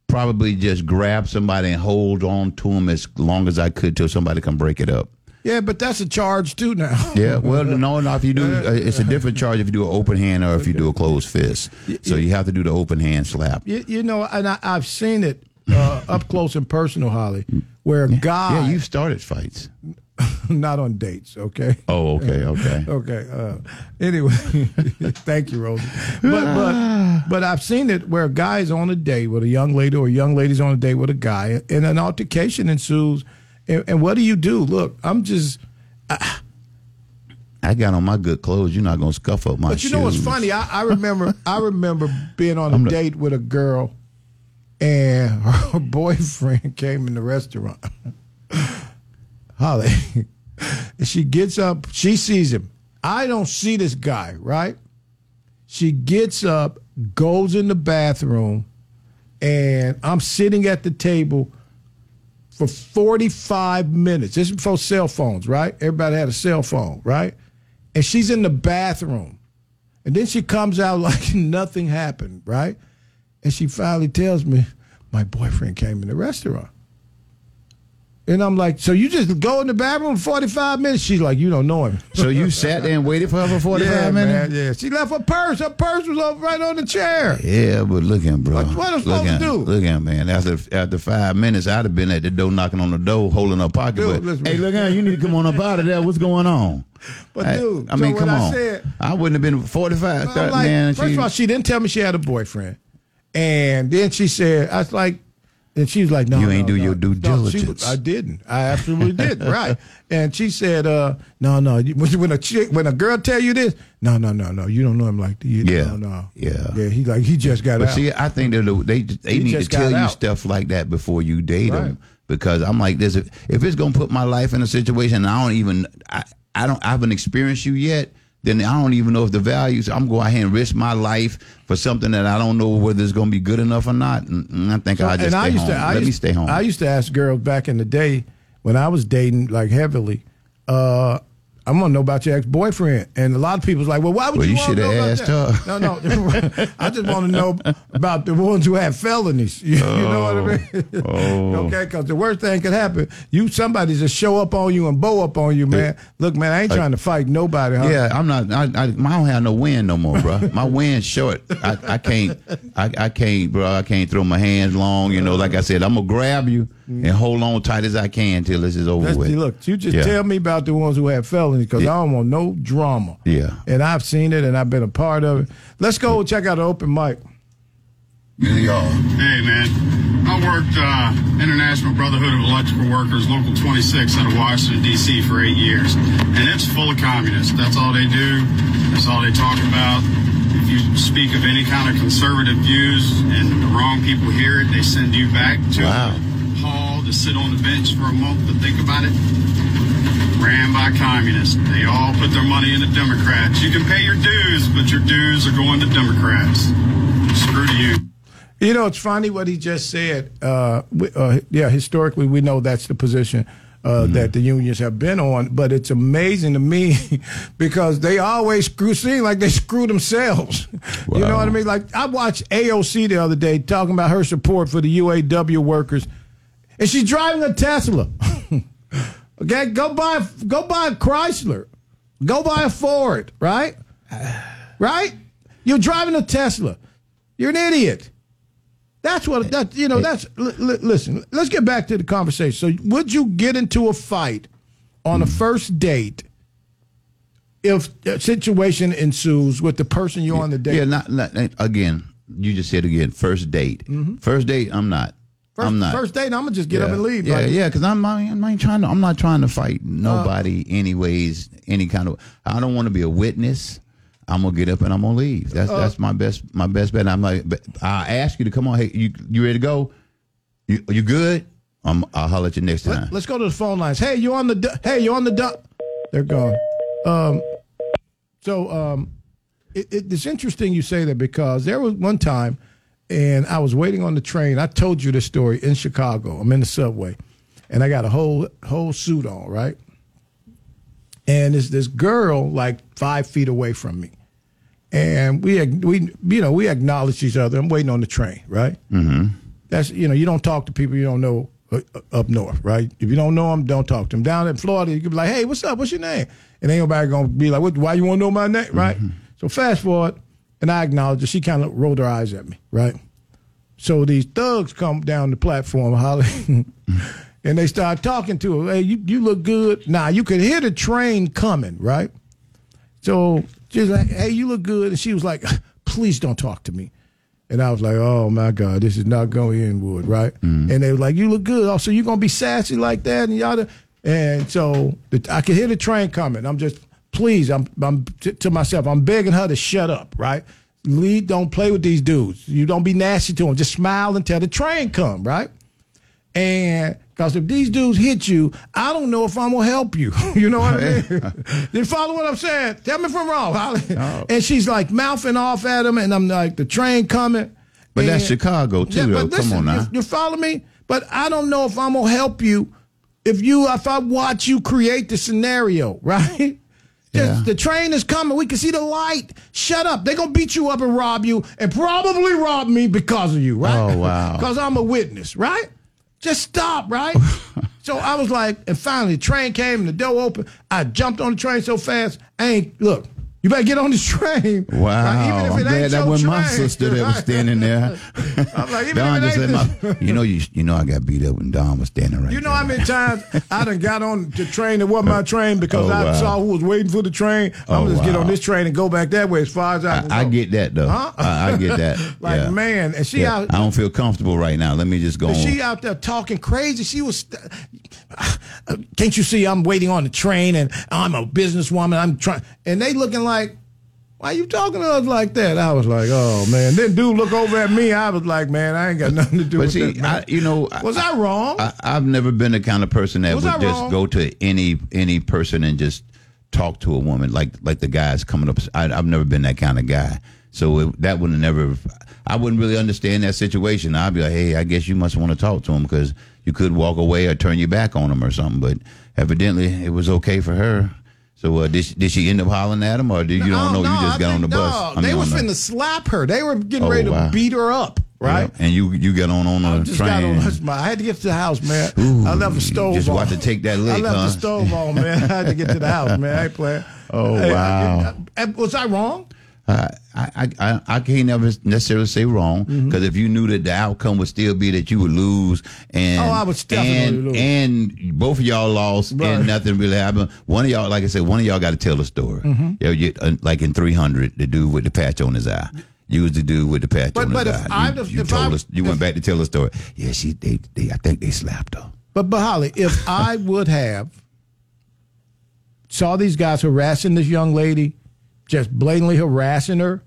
probably just grab somebody and hold on to him as long as I could till somebody can break it up.
Yeah, but that's a charge too now.
Yeah, well, no, no. If you do, uh, it's a different charge if you do an open hand or if you do a closed fist. So you have to do the open hand slap.
You, you know, and I, I've seen it uh, up close and personal, Holly, where a guy.
Yeah, you've started fights.
not on dates, okay?
Oh, okay, okay.
okay. Uh, anyway, thank you, Rosie. But but but I've seen it where a guy is on a date with a young lady, or a young lady's on a date with a guy, and an altercation ensues. And, and what do you do? Look, I'm just.
I got on my good clothes. You're not gonna scuff up my
But you know what's funny? I, I remember I remember being on a
the-
date with a girl, and her boyfriend came in the restaurant. Holly, she gets up. She sees him. I don't see this guy. Right? She gets up, goes in the bathroom, and I'm sitting at the table for 45 minutes. This is before cell phones, right? Everybody had a cell phone, right? And she's in the bathroom. And then she comes out like nothing happened, right? And she finally tells me, my boyfriend came in the restaurant. And I'm like, so you just go in the bathroom 45 minutes? She's like, you don't know him.
So you sat there and waited for her for 45
yeah,
minutes?
Man, yeah, she left her purse. Her purse was over right on the chair.
Yeah, but look at him, bro.
What- what am supposed
at
to
him.
do?
Look at him, man. After after five minutes, I'd have been at the door knocking on the door, holding her pocket.
Dude,
but, hey, look at him. You need to come on up out of there. What's going on?
But
I,
dude,
I mean,
so
come
what I
on.
said-
I wouldn't have been 45.
I'm
30,
like,
man,
first
she-
of all, she didn't tell me she had a boyfriend, and then she said, "I was like," and she was like, "No,
You ain't
no,
do
no,
your due
no." She
diligence.
I didn't. I absolutely didn't. Right? And she said, uh, "No, no. When a chick, when a girl tell you this, no, no, no, no. You don't know him like that. You,
Yeah.
no, no.
Yeah.
yeah. He like he just got
But
out.
see, I think that they they
He
need to tell you
out.
stuff like that before you date
Right.
them. Because I'm like this: if, if it's gonna put my life in a situation, and I don't even I, I don't I haven't experienced you yet. Then I don't even know if the values. I'm going ahead and risk my life for something that I don't know whether it's going to be good enough or not. And, and I think
So-
I just stay home.
I
Let me
used-
stay home.
I used to ask girls back in the day when I was dating like heavily. Uh, I'm gonna know about your ex boyfriend, and a lot of people's like, "Well, why would
Well,
you?"
you
wanna
shoulda asked
that?
her.
No, no. I just want to know about the ones who have felonies. You, you know what I oh, mean?
Oh.
okay, because the worst thing could happen, you somebody just show up on you and bow up on you, man. Look, man, I ain't trying to fight nobody. Huh?
Yeah, I'm not. I, I, I don't have no wind no more, bro. My wind's short. I, I can't. I, I can't, bro. I can't throw my hands long. You know, like I said, I'm gonna grab you and hold on tight as I can till this is over
That's,
with.
look, you just
Yeah.
tell me about the ones who have felonies because I don't want no drama.
Yeah.
And I've seen it and I've been a part of it. Let's go check out the open mic.
Hey man, I worked uh, International Brotherhood of Electrical Workers, Local 26, out of Washington D.C. for eight years, and it's full of communists. That's all they do. That's all they talk about. If you speak of any kind of conservative views and the wrong people hear it, they send you back to
Wow.
The hall to sit on the bench for a month to think about it. Ran by communists. They all put their money in the Democrats. You can pay your dues, but your dues are going to Democrats. Screw you.
You know, it's funny what he just said. Uh, we, uh, yeah, historically, we know that's the position uh, that the unions have been on, but it's amazing to me because they always screw, seem like they screw themselves. You know what I mean? Like, I watched AOC the other day talking about her support for the UAW workers, and she's driving a Tesla. okay, go buy, go buy a Chrysler, go buy a Ford, right? Right? You're driving a Tesla. You're an idiot. That's what that you know. That's li- li- listen. Let's get back to the conversation. So, would you get into a fight on a first date if a situation ensues with the person you're on the date?
Yeah, not, not again. You just said again. First date. Mm-hmm. First date. I'm not.
First,
I'm not.
First date, I'm gonna just get
yeah.
up and leave.
Yeah, yeah, because I'm, I ain't- I ain't trying to. I'm not trying to fight nobody. anyways, any kind of. I don't want to be a witness. I'm gonna get up and I'm gonna leave. That's
Uh,
that's my best my best bet. I'm like, I ask you to come on. Hey, you you ready to go? You you good? I'm, I'll holler at you next time.
Let, us go to the phone lines. Hey, you on the? du- Hey, you on the? du- They're gone. Um, so um, it, it, it's interesting you say that because there was one time, and I was waiting on the train. I told you this story in Chicago. I'm in the subway, and I got a whole whole suit on, right? And it's this girl like five feet away from me, and we we you know we acknowledge each other. I'm waiting on the train, right?
Mm-hmm.
That's you know you don't talk to people you don't know uh, uh, up north, right? If you don't know them, don't talk to them. Down in Florida, you can be like, "Hey, what's up? What's your name?" And ain't nobody gonna be like, what, "Why you want to know my name?" Right? So fast forward, and I acknowledge her. She kind of rolled her eyes at me, right? So these thugs come down the platform, Holly, and they start talking to her. Hey, you, you look good. Now you could hear the train coming, right? So she's like, "Hey, you look good," and she was like, "Please don't talk to me." And I was like, "Oh my God, this is not going in wood, right?" Mm. And they were like, "You look good. Oh, so you gonna be sassy like that?" And yada. And so the, I could hear the train coming. I'm just, please, I'm, I'm t- to myself. I'm begging her to shut up, right? lead, don't play with these dudes. You don't be nasty to them. Just smile until the train come, right? And because if these dudes hit you, I don't know if I'm gonna help you. you know what I mean? you follow what I'm saying? Tell me if I'm wrong. And she's like mouthing off at him, and I'm like, the train coming.
But that's Chicago too,
Yeah,
though.
listen,
Come on now.
You, you follow me? But I don't know if I'm gonna help you if you if I watch you create the scenario, right?
Yeah.
The train is coming. We can see the light. Shut up. They're gonna beat you up and rob you, and probably rob me because of you, right?
Oh, wow.
Because I'm a witness, right? Just stop, right? so I was like, and finally the train came and the door opened. I jumped on the train so fast. I ain't look. You better get on this train.
Wow.
Like, even if
I'm
it
glad that wasn't my sister that was standing there.
I'm like, even
Don
if it ain't
my, you know you you know I got beat up when Don was standing right
You know how many times I done got on the train that wasn't my oh, train because
Oh,
I
wow.
saw who was waiting for the train. I'm
Oh,
just get on this train and go back that way as far as I can
I, I get that though.
Huh?
I, I get that.
Like,
Yeah.
man, and she
Yeah.
out-
I don't feel comfortable right now. Let me just go.
She out there talking crazy. She was, can't you see I'm waiting on the train and I'm a businesswoman. I'm trying, and they looking like, why you talking to us like that? I was like, oh man. Then dude look over at me. I was like, man, I ain't got nothing to do
But
with
see,
that.
I, you know,
was I, wrong?
I, I've never been the kind of person that
Was
would just go to any any person and just talk to a woman like like the guys coming up. I, I've never been that kind of guy, so it, that would have never. I wouldn't really understand that situation. I'd be like, hey, I guess you must want to talk to him because you could walk away or turn your back on him or something. But evidently, it was okay for her. So uh, did she, did she end up hollering at him, or did you don't know? you just
I
got on the
think-
bus.
no,
I
they
mean,
was
on the-
finna slap her. They were getting
Oh,
ready to
wow.
beat her up, right?
Yeah, And you you got on on a
Just
train.
got on. I had to get to the house, man.
Ooh,
I left the stove
just
on.
about to take that
I left
huh?
the stove on, man. I had to get to the house, man. I ain't playing.
Oh, wow.
I- I- was I wrong?
Uh, I, I I I can't never necessarily say wrong
Mm-hmm.
because if you knew that the outcome would still be that you would lose and
Oh, I would definitely
and,
lose.
and both of y'all lost
Right.
and nothing really happened. One of y'all, like I said, one of y'all got to tell the story.
Mhm.
Yeah, you, uh, like in three hundred, the dude with the patch on his eye. You was the dude with the patch
But-
on
but
his
if
eye.
I'd
You, you
if
told
I-
us. You went back to tell the story. Yeah, she they, they I think they slapped her.
But but Holly, if I would have saw these guys harassing this young lady, just blatantly harassing her,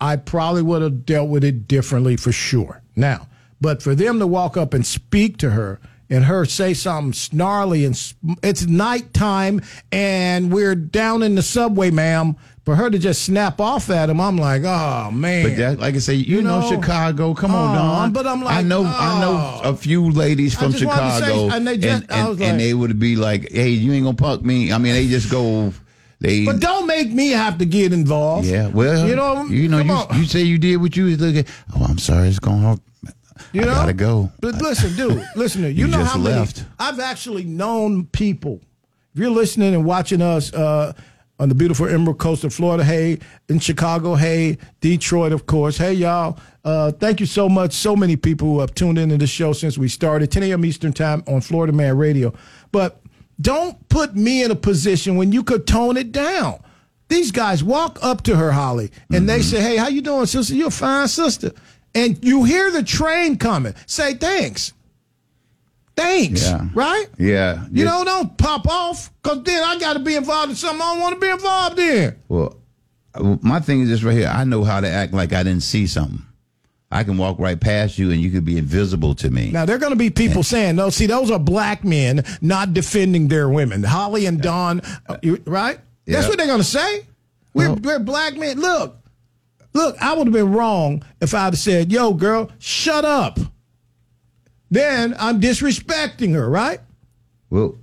I probably would have dealt with it differently for sure. Now, but for them to walk up and speak to her and her say something snarly and it's nighttime and we're down in the subway, ma'am. For her to just snap off at him, I'm like, oh man.
But that, like I say, you,
You
know,
know?
Chicago. Come on,
Oh,
Don.
but I'm like,
I
like,
know, I know oh. a few ladies from
to say-
Chicago,
and they just- I
and,
was
and they would be like, "Hey, you ain't gonna punk me." I mean, they just go. They,
But don't make me have to get involved.
yeah, well,
you know,
you know, you,
on.
you say you did what you was looking. Oh, I'm sorry, it's going on.
You
I
know,
gotta go.
But listen, dude, listen to you,
You
know how many
left.
I've actually known people. If you're listening and watching us uh, on the beautiful Emerald Coast of Florida, hey, in Chicago, hey, Detroit, of course, hey, y'all. Uh, thank you so much. So many people who have tuned into the show since we started, 10 a.m. Eastern Time on Florida Man Radio. But don't put me in a position when you could tone it down. These guys walk up to her, Holly, and they mm-hmm. say, "Hey, how you doing, sister? You're a fine sister." And you hear the train coming. Say thanks. Thanks.
Yeah.
Right?
Yeah,
You know, don't pop off because then I got to be involved in something I don't want to be involved in.
Well, my thing is this right here. I know how to act like I didn't see something. I can walk right past you, and you could be invisible to me.
Now, there are going to be people saying, no, see, those are black men not defending their women. Holly and Don, uh, right? That's what they're going to say. We're, we're black men. Look, look, I would have been wrong if I'd have said, yo, girl, shut up. Then I'm disrespecting her, right?
Well,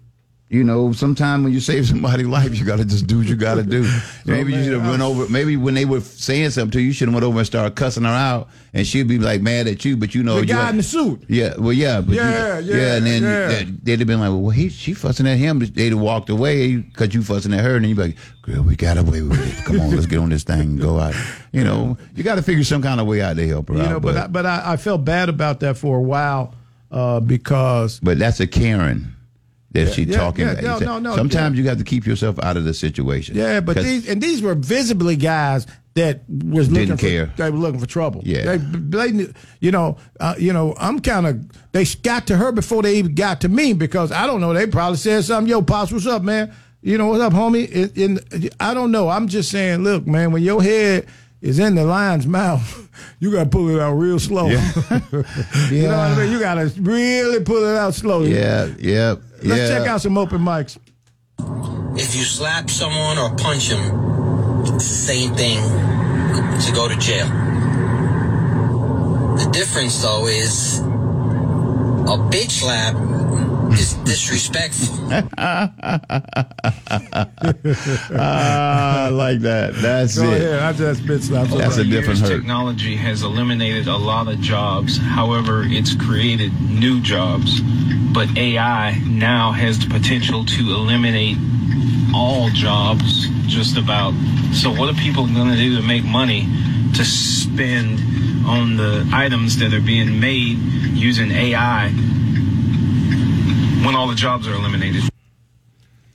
you know, sometimes when you save somebody's life, you got to just do what you got to do. maybe you should have run over. Maybe when they were saying something to you, you should have went over and started cussing her out, and she'd be like mad at you. But you know,
The
you
guy in the suit.
Yeah, well, yeah, but you-
Yeah, yeah,
and then
yeah.
they'd have been like, "Well, he she fussing at him." They'd have walked away because you fussing at her, and then you'd be like, "Girl, we got away with it. Come on, let's get on this thing and go out." You know, you got to figure some kind of way out to help her
You
out.
know, but I, but I, I felt bad about that for a while uh, because
But that's a Karen that
Yeah,
she
yeah,
talking
yeah,
about.
no, no, no,
Sometimes you got to keep yourself out of the situation.
Yeah, but these and these were visibly guys that was
Didn't
looking
care.
For, they were looking for trouble.
Yeah.
they, they you know, uh, you know, I'm kind of they got to her before they even got to me because I don't know. They probably said something. Yo, pops, what's up, man? You know what's up, homie? In I don't know. I'm just saying, look, man, when your head is in the lion's mouth, you got to pull it out real slow. Yeah. you know what I mean? You got to really pull it out slow.
Yeah, yeah,
Let's
yeah.
check out some open mics.
If you slap someone or punch them, it's the same thing to go to jail. The difference, though, is a bitch slap is disrespectful.
Ah, I like that. That's
Go
it.
ahead. I just bitch slap
That's a
somebody.
different hurt.
Technology has eliminated a lot of jobs. However, it's created new jobs. But AI now has the potential to eliminate all jobs, just about. So, what are people going to do to make money to spend on the items that are being made using AI when all the jobs are eliminated?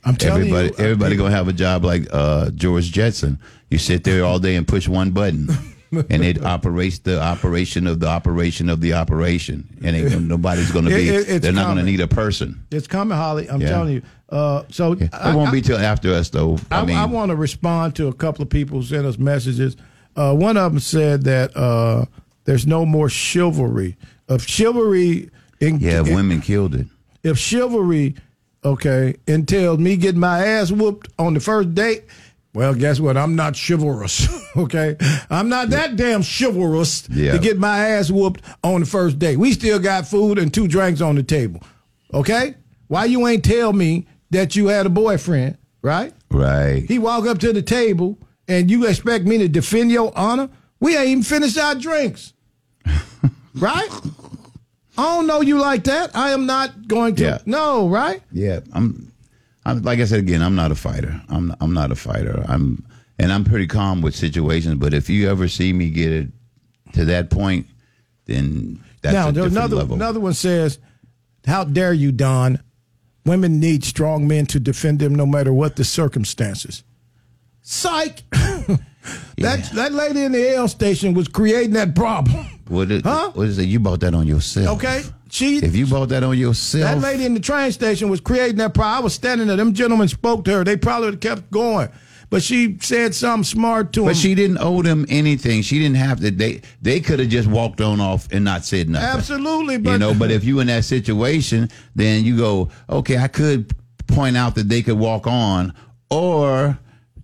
I'm telling
everybody,
you, uh,
everybody gonna have a job like uh, George Jetson. You sit there all day and push one button, and it operates the operation of the operation of the operation, and it, nobody's gonna be.
It, it,
they're not gonna need a person.
It's coming, Holly. I'm
Yeah.
telling you. Uh, so
It won't be till after us, though. I,
I,
mean,
I want to respond to a couple of people who sent us messages. Uh, one of them said that uh, there's no more chivalry. Of chivalry, in,
yeah, women killed it.
If chivalry, okay, entails me getting my ass whooped on the first date, well, guess what? I'm not chivalrous, okay? I'm not that damn chivalrous
Yeah.
to get my ass whooped on the first date. We still got food and two drinks on the table, okay? Why you ain't tell me that you had a boyfriend, right?
Right.
He walk up to the table and you expect me to defend your honor? We ain't even finished our drinks. right? I don't know you like that. I am not going to.
Yeah.
No, right?
Yeah, I'm. I'm like I said again. I'm not a fighter. I'm. I'm not a fighter. I'm, and I'm pretty calm with situations. But if you ever see me get it to that point, then that's
now,
a different
another
level.
another one says, "How dare you, Don? Women need strong men to defend them, no matter what the circumstances." Psych. that that lady in the L station was creating that problem.
What is, what is it? You bought that on yourself.
Okay, she.
If you bought that on yourself.
That lady in the train station was creating that problem. I was standing there. Them gentlemen spoke to her. They probably would have kept going. But she said something smart to him.
but she didn't owe them anything. She didn't have to. They they could have just walked on off and not said nothing.
Absolutely. But
you know, but if you in that situation, then you go, okay, I could point out that they could walk on, or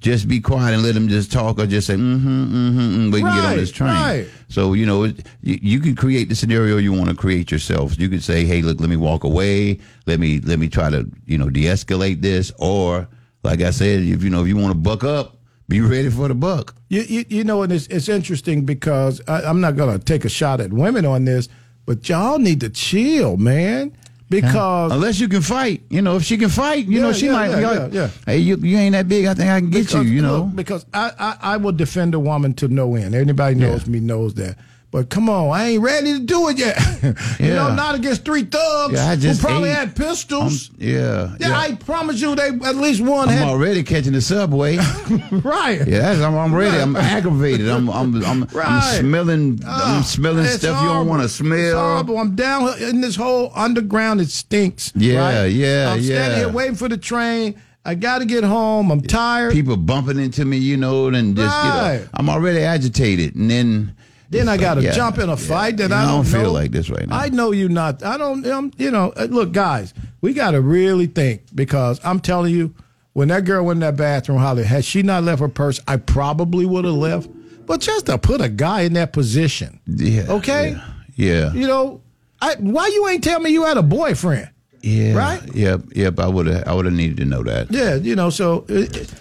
just be quiet and let them just talk, or just say, mm-hmm, mm-hmm, mm, we can get on
Right,
this train.
right.
So you know, it- you, you can create the scenario you want to create yourself. You could say, hey, look, let me walk away. Let me let me try to you know de-escalate this, or like I said, if you know if you want to buck up, be ready for the buck.
You, you, you know, and it's, it's interesting because I, I'm not going to take a shot at women on this, but y'all need to chill, man. Because
unless you can fight, you know, if she can fight, you
Yeah,
know, she
yeah,
might.
yeah, yeah, yeah.
Hey, you you ain't that big. I think I can get
because,
you. You know.
look, because I, I, I will defend a woman to no end. Anybody knows me knows that. But come on, I ain't ready to do it yet. you
Yeah.
know, not against three thugs
Yeah, I just
who probably
ate.
had pistols.
yeah,
yeah, I promise you, they at least one
I'm
had.
already catching the subway.
right.
Yeah, I'm, I'm ready. I'm aggravated. I'm I'm I'm,
Right.
I'm smelling.
Ah,
I'm smelling
it's
stuff you don't want to
It's
smell.
horrible. I'm down in this whole underground. It stinks.
Yeah,
right?
yeah,
I'm standing here waiting for the train. I got to get home. I'm tired.
People bumping into me, you know, and just you know,
Right.
I'm already agitated, and then
Then I got to
Yeah,
jump in a
yeah.
fight that
Yeah,
I don't,
don't feel
know.
like this right now.
I know you not. I don't. Um, you know, uh, look, guys, we got to really think because I'm telling you, when that girl went in that bathroom, Holly, had she not left her purse, I probably would have left. But just to put a guy in that position,
yeah,
okay,
yeah,
you know, I, why you ain't tell me you had a boyfriend?
yeah,
Right?
Yep, yep. I would have. I would have needed to know that.
Yeah, you know, so it, it-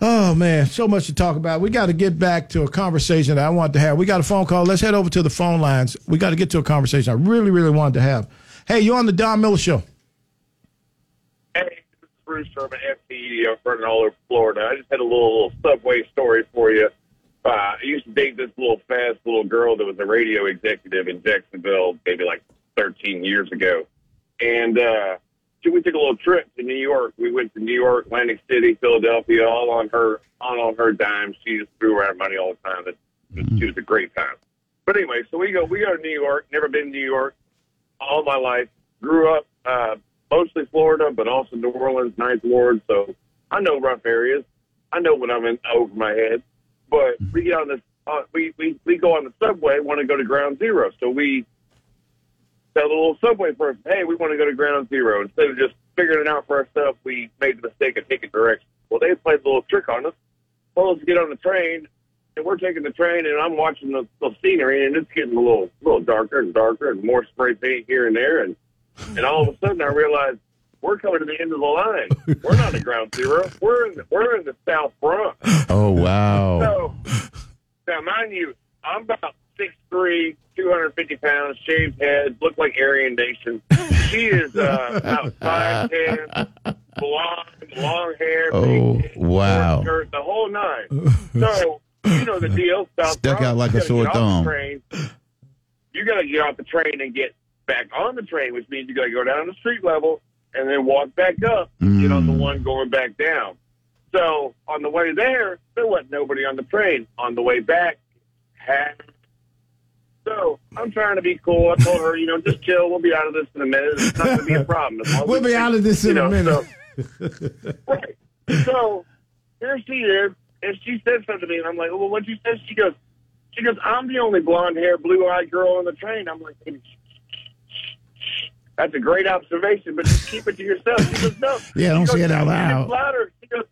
oh man, so much to talk about. We got to get back to a conversation that I want to have. We got a phone call. Let's head over to the phone lines. We got to get to a conversation I really, really wanted to have. Hey, you on the Don Miller Show?
Hey, this is Bruce from FTE. Running all over Florida. I just had a little, little subway story for you. Uh, I used to date this little fast little girl that was a radio executive in Jacksonville, maybe like 13 years ago. And uh, we took a little trip to New York. We went to New York, Atlantic City, Philadelphia, all on her all on her dime. She just threw around money all the time. It, She was a great time. But anyway, so we go we go to New York. Never been to New York all my life. Grew up uh, mostly Florida, but also New Orleans, Ninth Ward. So I know rough areas. I know when I'm in over my head. But we get on this uh, we, we we go on the subway, want to go to Ground Zero, so we tell the little subway person, hey, we want to go to Ground Zero. Instead of just figuring it out for ourselves, we made the mistake of taking directions. Well, they played a little trick on us. Told us to get on the train, and we're taking the train, and I'm watching the, the scenery, and it's getting a little little darker and darker, and more spray paint here and there, and and all of a sudden I realized we're coming to the end of the line. We're not at Ground Zero. We're in the, we're in the South Bronx.
Oh wow.
So, now, mind you, I'm about 6'3", 250 pounds, shaved head, look like Aryan Nation. She is uh, about 5'10", blonde, long hair,
Oh
big
wow.
shirt, the whole nine. So, you know the deal. South
Stuck out like a sore
get off the
thumb.
train. You got to get off the train and get back on the train, which means you got to go down to the street level and then walk back up and get on the one going back down. So on the way there, there wasn't nobody on the train. On the way back, had. So I'm trying to be cool. I told her, you know, just chill. We'll be out of this in a minute. It's not going to be a problem. As long as
We'll be out of this in
you
a minute.
so- right. So here she is, and she said something to me, and I'm like, well, what'd you say? She goes, she goes, I'm the only blonde hair, blue eyed girl on the train. I'm like, that's a great observation, but just keep it to yourself. She goes, no.
Yeah, don't
She
say
goes,
it out loud."
Louder. She goes,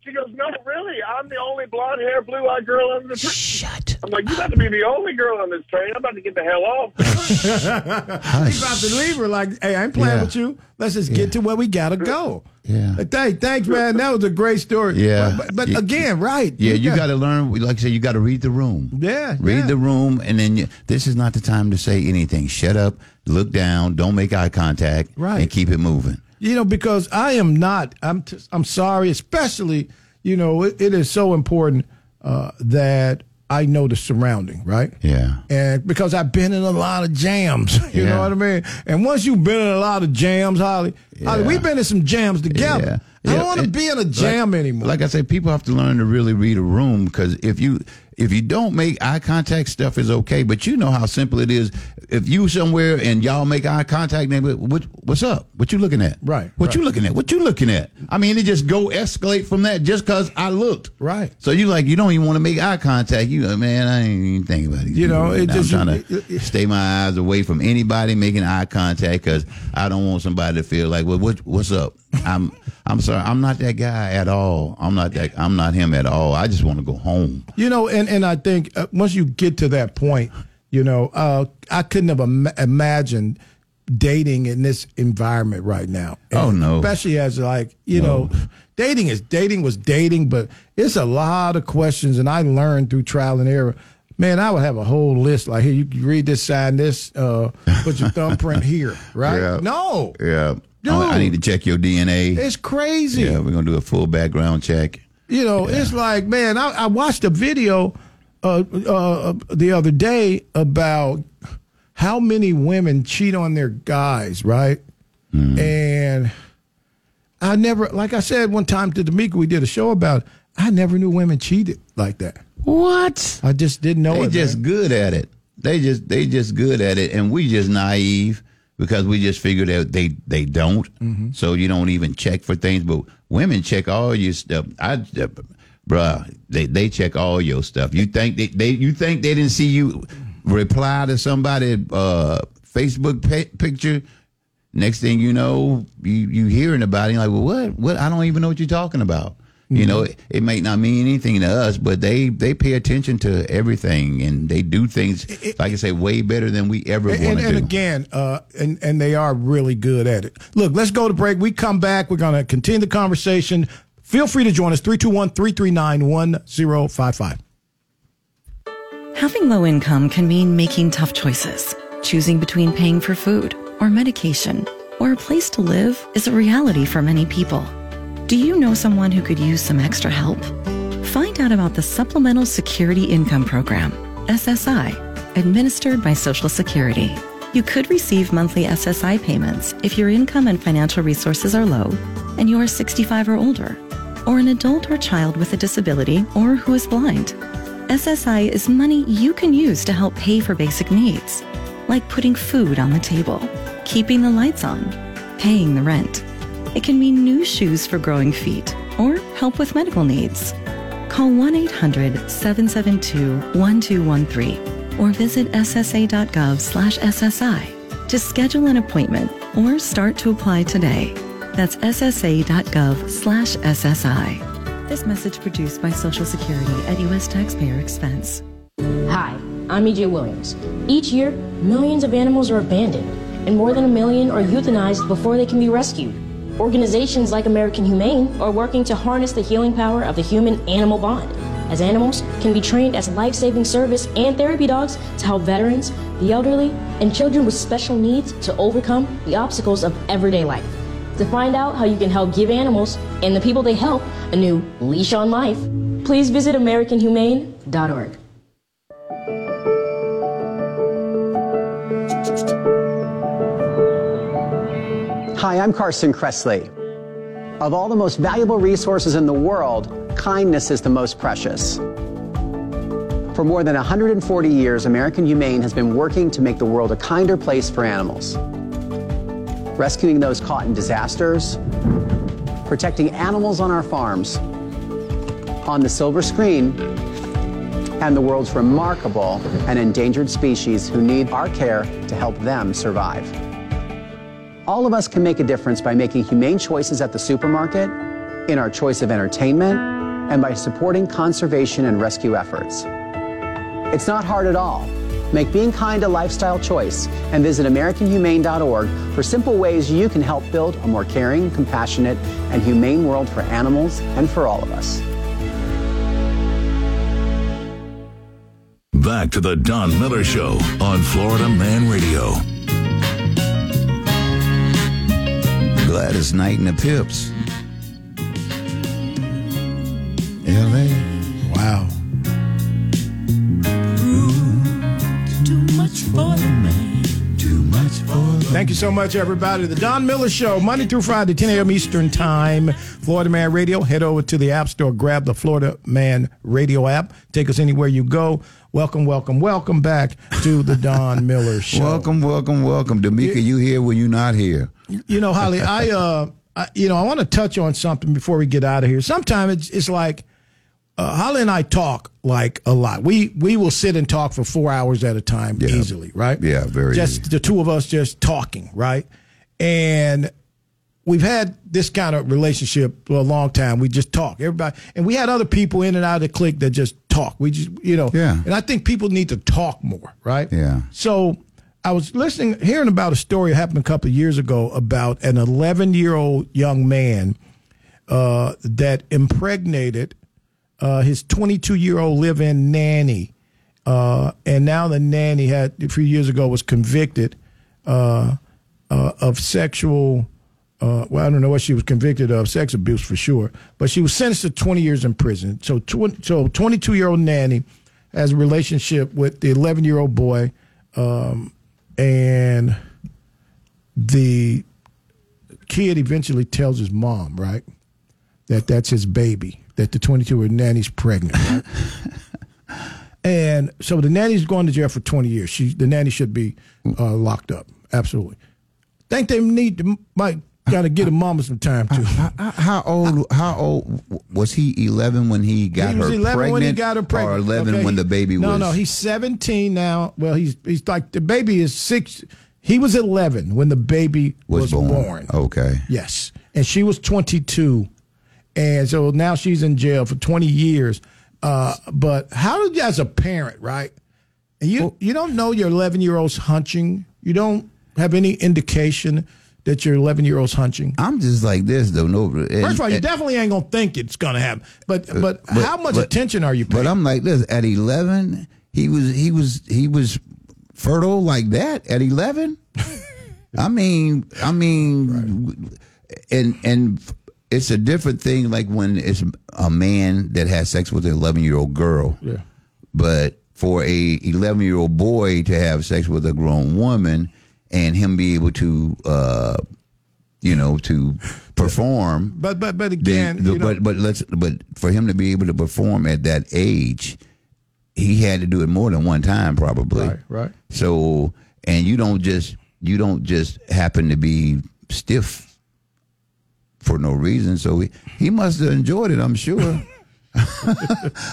she goes, no, really, I'm the only blonde hair, blue eyed girl on the train. Shut. I'm like, you about to be the only girl on this train. I'm about to get the hell off.
He's about to leave her like, hey, I ain't playing
Yeah.
with you. Let's just get to where we gotta go.
Yeah.
Thank, thanks, man. That was a great story.
Yeah.
But, but
Yeah.
again, right.
Yeah, you got to learn. Like I said, you got to read the room.
Yeah.
Read
yeah.
the room, and then you, this is not the time to say anything. Shut up, look down, don't make eye contact,
Right.
and keep it moving.
You know, because I am not. I'm. T- I'm sorry. Especially, you know, it, it is so important uh, that I know the surrounding, right?
Yeah.
And because I've been in a lot of jams, you
Yeah.
know what I mean. And once you've been in a lot of jams, Holly, Holly, we've been in some jams together. I don't want to be in a jam
like,
anymore.
Like I said, people have to learn to really read a room because if you if you don't make eye contact, stuff is okay. But you know how simple it is. If you somewhere and y'all make eye contact, then what, what's up? What you looking at?
Right.
What
right.
you looking at? What you looking at? I mean, it just go escalate from that just because I looked.
Right.
So you like you don't even want to make eye contact. You like, man, I ain't even thinking about it.
You know, it just-
I'm trying
it-
to stay my eyes away from anybody making eye contact because I don't want somebody to feel like, well, what, what's up? I'm I'm sorry, I'm not that guy at all. I'm not that. I'm not him at all. I just want to go home.
You know, and, and I think uh, once you get to that point, you know, uh, I couldn't have Im- imagined dating in this environment right now.
Oh, no.
Especially as like, you know, dating is dating was dating, but it's a lot of questions and I learned through trial and error. Man, I would have a whole list like here you read this sign this, uh, put your thumbprint here, right?
Yeah.
No.
Yeah. I, I need to check your DNA.
It's crazy.
Yeah, we're gonna do a full background check.
You know, it's like, man, I, I watched a video uh, uh, the other day about how many women cheat on their guys, right? And I never, like I said one time to Demica, we did a show about. it, I never knew women cheated like that.
What?
I just didn't know
They
it.
just
man.
good at it. They just they just good at it, and we just naive because we just figure that they they don't.
Mm-hmm.
So you don't even check for things. But women check all your stuff. I, uh, bruh, they they check all your stuff. You think they, they you think they didn't see you reply to somebody uh, Facebook pa- picture? Next thing you know, you you hearing about it. You're like, well, what? What? I don't even know what you're talking about. You know,
Mm-hmm.
it, it may not mean anything to us, but they they pay attention to everything and they do things, like I say, way better than we ever
And,
want
and,
to
and
do.
again, uh, and and they are really good at it. Look, let's go to break. We come back. We're going to continue the conversation. Feel free to join us 321 339 1055.
Having low income can mean making tough choices. Choosing between paying for food or medication or a place to live is a reality for many people. Do you know someone who could use some extra help? Find out about the Supplemental Security Income Program, SSI, administered by Social Security. You could receive monthly SSI payments if your income and financial resources are low and you are 65 or older, or an adult or child with a disability or who is blind. SSI is money you can use to help pay for basic needs, like putting food on the table, keeping the lights on, paying the rent. It can mean new shoes for growing feet or help with medical needs. Call 1 800 772 1213 or visit ssa.gov slash SSI to schedule an appointment or start to apply today. That's ssa.gov slash SSI. This message produced by Social Security at U.S. taxpayer expense.
Hi, I'm EJ Williams. Each year, millions of animals are abandoned, and more than a million are euthanized before they can be rescued. Organizations like American Humane are working to harness the healing power of the human animal bond, as animals can be trained as life saving service and therapy dogs to help veterans, the elderly, and children with special needs to overcome the obstacles of everyday life. To find out how you can help give animals and the people they help a new leash on life, please visit AmericanHumane.org.
Hi, I'm Carson Kressley. Of all the most valuable resources in the world, kindness is the most precious. For more than 140 years, American Humane has been working to make the world a kinder place for animals. Rescuing those caught in disasters, protecting animals on our farms, on the silver screen, and the world's remarkable and endangered species who need our care to help them survive. All of us can make a difference by making humane choices at the supermarket, in our choice of entertainment, and by supporting conservation and rescue efforts. It's not hard at all. Make being kind a lifestyle choice and visit AmericanHumane.org for simple ways you can help build a more caring, compassionate, and humane world for animals and for all of us.
Back to the Don Miller Show on Florida Man Radio.
Gladys Knight and the Pips. L.A.
Wow.
Too much for the man.
Too much for
Thank you so much, everybody. The Don Miller Show, Monday through Friday, 10 a.m. Eastern Time. Florida Man Radio. Head over to the App Store, grab the Florida Man Radio app. Take us anywhere you go. Welcome, welcome, welcome back to the Don Miller Show.
Welcome, welcome, welcome. Demica, you here when you're not here.
You know, Holly, I, uh, I, you know, I want to touch on something before we get out of here. Sometimes it's, it's like uh, Holly and I talk like a lot. We we will sit and talk for four hours at a time easily, right?
Yeah, very
Just the two of us just talking, right? And we've had this kind of relationship for a long time. We just talk, everybody, and we had other people in and out of the clique that just talk. We just, you know,
Yeah.
And I think people need to talk more, right?
Yeah.
So I was listening, hearing about a story that happened a couple of years ago about an 11 year old young man uh, that impregnated uh, his 22 year old live in nanny. Uh, and now the nanny had, a few years ago, was convicted uh, uh, of sexual. Uh, well, I don't know what she was convicted of, sex abuse for sure, but she was sentenced to 20 years in prison. So, tw- so 22 year old nanny has a relationship with the 11 year old boy, um, and the kid eventually tells his mom, right, that that's his baby, that the 22 year old nanny's pregnant, right? and so the nanny's going to jail for 20 years. She, the nanny should be uh, locked up. Absolutely. Think they need to, might got to get a mama some time too.
How, how old? How old was he? Eleven when he got
he was
her
11
pregnant,
when he got her pregnant.
or eleven
okay?
when the baby
no,
was?
No, no, he's 17 now. Well, he's he's like the baby is six. He was 11 when the baby was,
was born.
born.
Okay.
Yes, and she was 22, and so now she's in jail for 20 years. Uh, but how did you, as a parent, right? And you you don't know your 11 year old's hunching. You don't have any indication that your 11 year old's hunching.
I'm just like this though. No, and-
First of all, you
and-
definitely ain't gonna think it's gonna happen. But uh, but,
but-
how much
but-
attention are you paying?
But I'm like this. At 11, he was he was he was fertile like that. At 11, I mean, I mean, and and it's a different thing. Like when it's a man that has sex with an 11 year old girl.
Yeah.
But for a 11 year old boy to have sex with a grown woman and him be able to, uh, you know, to perform.
But but but again, you know,
but but let's but for him to be able to perform at that age, he had to do it more than one time, probably.
Right, right.
So, and you don't just you don't just happen to be stiff for no reason. So he, he must have enjoyed it. I'm sure.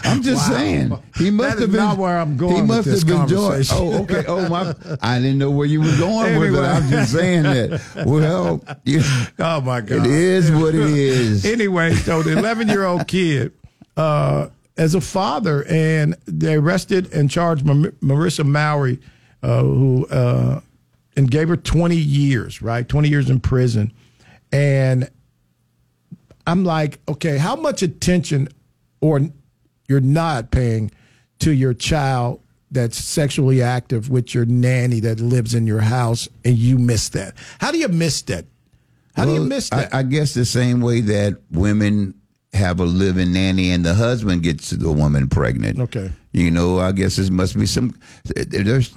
I'm just
Wow.
saying he must
That
have been
not where I'm going
He must have enjoyed. Oh, okay. Oh my! I didn't know where you were going with it. I'm just saying that. Well, you,
Oh my God!
it is what it is.
Anyway, so the 11 year old kid, uh, as a father, and they arrested and charged Mar- Marissa Mowry, uh, who uh, and gave her 20 years, right? 20 years in prison, and I'm like, okay, how much attention or you're not paying to your child that's sexually active with your nanny that lives in your house and you miss that? How do you miss that? How do you miss that?
I, I guess the same way that women have a living nanny and the husband gets the woman pregnant.
Okay.
You know, I guess there must be some. There's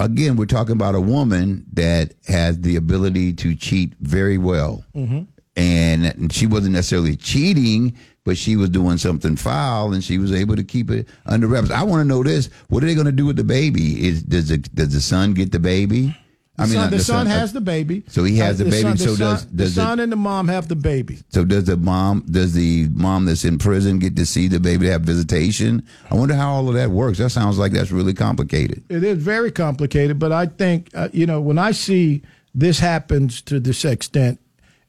again, we're talking about a woman that has the ability to cheat very well,
Mhm.
and she wasn't necessarily cheating, but she was doing something foul, and she was able to keep it under wraps. I want to know this: What are they going to do with the baby? Is does the does the son get the baby?
The son,
not
the son
uh,
has the baby.
So he has
Uh,
the baby.
Son,
so
the
does
son,
does
the
the-
son and the mom have the baby?
so does the mom does the mom that's in prison get to see the baby have visitation? I wonder how all of that works. That sounds like that's really complicated.
It is very complicated, but I think uh, you know when I see this happens to this extent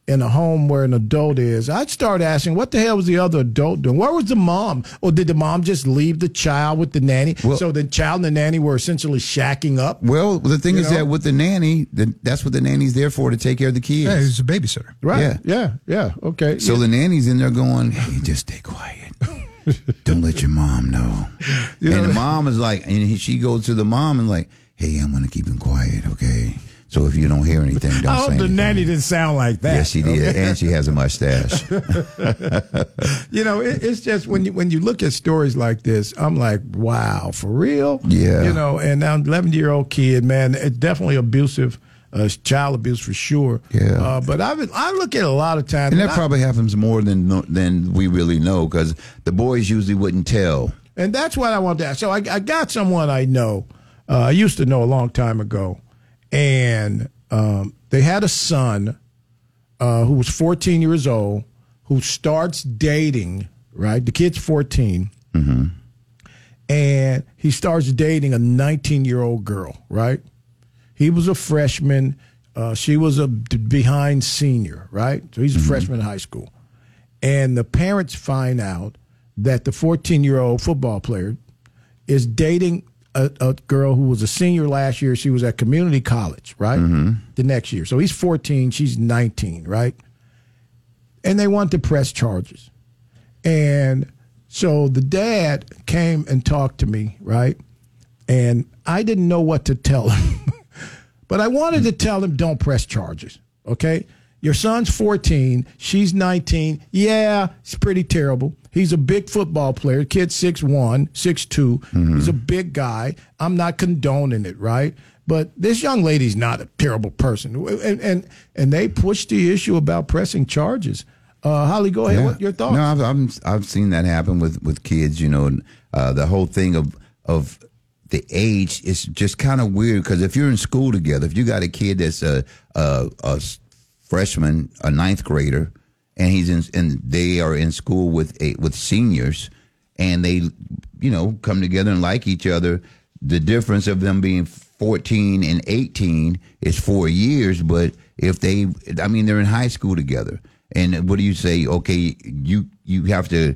in a home where an adult is, I'd start asking, what the hell was the other adult doing? Where was the mom? Or did the mom just leave the child with the nanny? so the child and the nanny were essentially shacking up.
Well, the thing is
know?
that with the nanny, the, that's what the nanny's there for to take care of the kids.
Yeah, he's a babysitter.
Right.
Yeah.
Yeah. Yeah. Okay.
So the nanny's in there going, "Hey, just stay quiet. Don't let your mom know."
You
and the mom is like, and she goes to the mom and like, "Hey, I'm going to keep him quiet, okay? So if you don't hear anything, don't
I
say
hope the
anything."
nanny didn't sound like that.
Yes, she did,
okay?
and she has a mustache.
you know, it, it's just when you when you look at stories like this, I'm like, wow, for real?
Yeah.
You know, and now 11 year old kid, man, it's definitely abusive, uh, child abuse for sure.
Yeah.
Uh, but I I look at a lot of times,
And
and,
that
I-
probably happens more than than we really know because the boys usually wouldn't tell.
and that's what I want to ask. So I, I got someone I know, uh, I used to know a long time ago, and um, they had a son uh, who was 14 years old who starts dating. Right, the kid's 14. and he starts dating a 19 year old girl, right? He was a freshman. Uh, she was a d- behind senior, right? So he's a freshman in high school. And the parents find out that the 14 year old football player is dating a, a girl who was a senior last year. She was at community college, right? Mm-hmm. The next year. So he's 14, she's 19, right? And they want to press charges. And so the dad came and talked to me, right? And I didn't know what to tell him. but I wanted to tell him don't press charges, okay? Your son's 14, she's 19. Yeah, it's pretty terrible. He's a big football player. Kid's 6'1, 6'2. He's a big guy. I'm not condoning it, right? But this young lady's not a terrible person. And and, and they pushed the issue about pressing charges. Uh, Holly, go ahead.
Yeah.
What your thoughts?
No, I've, I've I've seen that happen with with kids. You know, uh, the whole thing of of the age is just kind of weird because if you're in school together, if you got a kid that's a a freshman, a ninth grader, and he's in and they are in school with a, with seniors, and they you know come together and like each other. The difference of them being 14 and 18 is four years, but if they, I mean, they're in high school together. And what do you say? Okay, you you have to,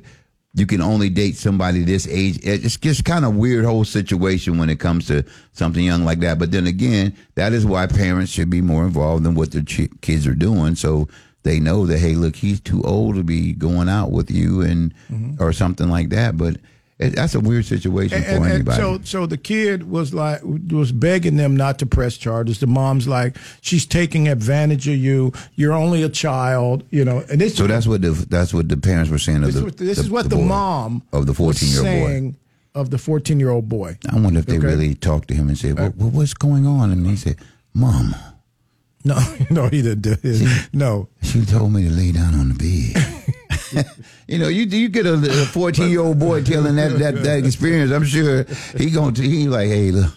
you can only date somebody this age. It's just kind of weird whole situation when it comes to something young like that. But then again, that is why parents should be more involved in what their ch- kids are doing, so they know that hey, look, he's too old to be going out with you and mm-hmm. or something like that. But it, that's a weird situation
And,
for
and- and
anybody.
so, so the kid was like, was begging them not to press charges. The mom's like, she's taking advantage of you. You're only a child, you know. And this,
So that's what the that's what the parents were saying of
this,
the.
is what, this
the-
is what the,
boy,
mom
of the fourteen year old boy.
of the 14 year old boy.
I wonder if they
Okay.
really talked to him and said, uh, "What, what what's going on?" And he said, "Mom,
No, no, he didn't do it. No,
she told me to lay down on the bed." you know, you you get a fourteen year old boy telling that, that that experience. I'm sure he going to he like, "Hey, look,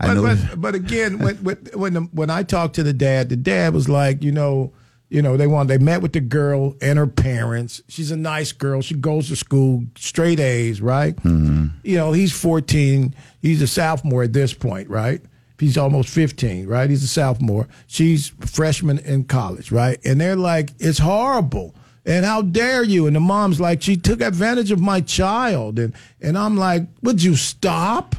I
but,
know."
but, but again, when when when, the, when I talked to the dad, the dad was like, you know, You know, they want they met with the girl and her parents. She's a nice girl. She goes to school, straight A's, right?
Mm-hmm.
You know, he's 14. He's a sophomore at this point, right? He's almost 15, right? He's a sophomore. She's a freshman in college, right? And they're like, it's horrible. And how dare you? And the mom's like, she took advantage of my child. And and I'm like, would you stop?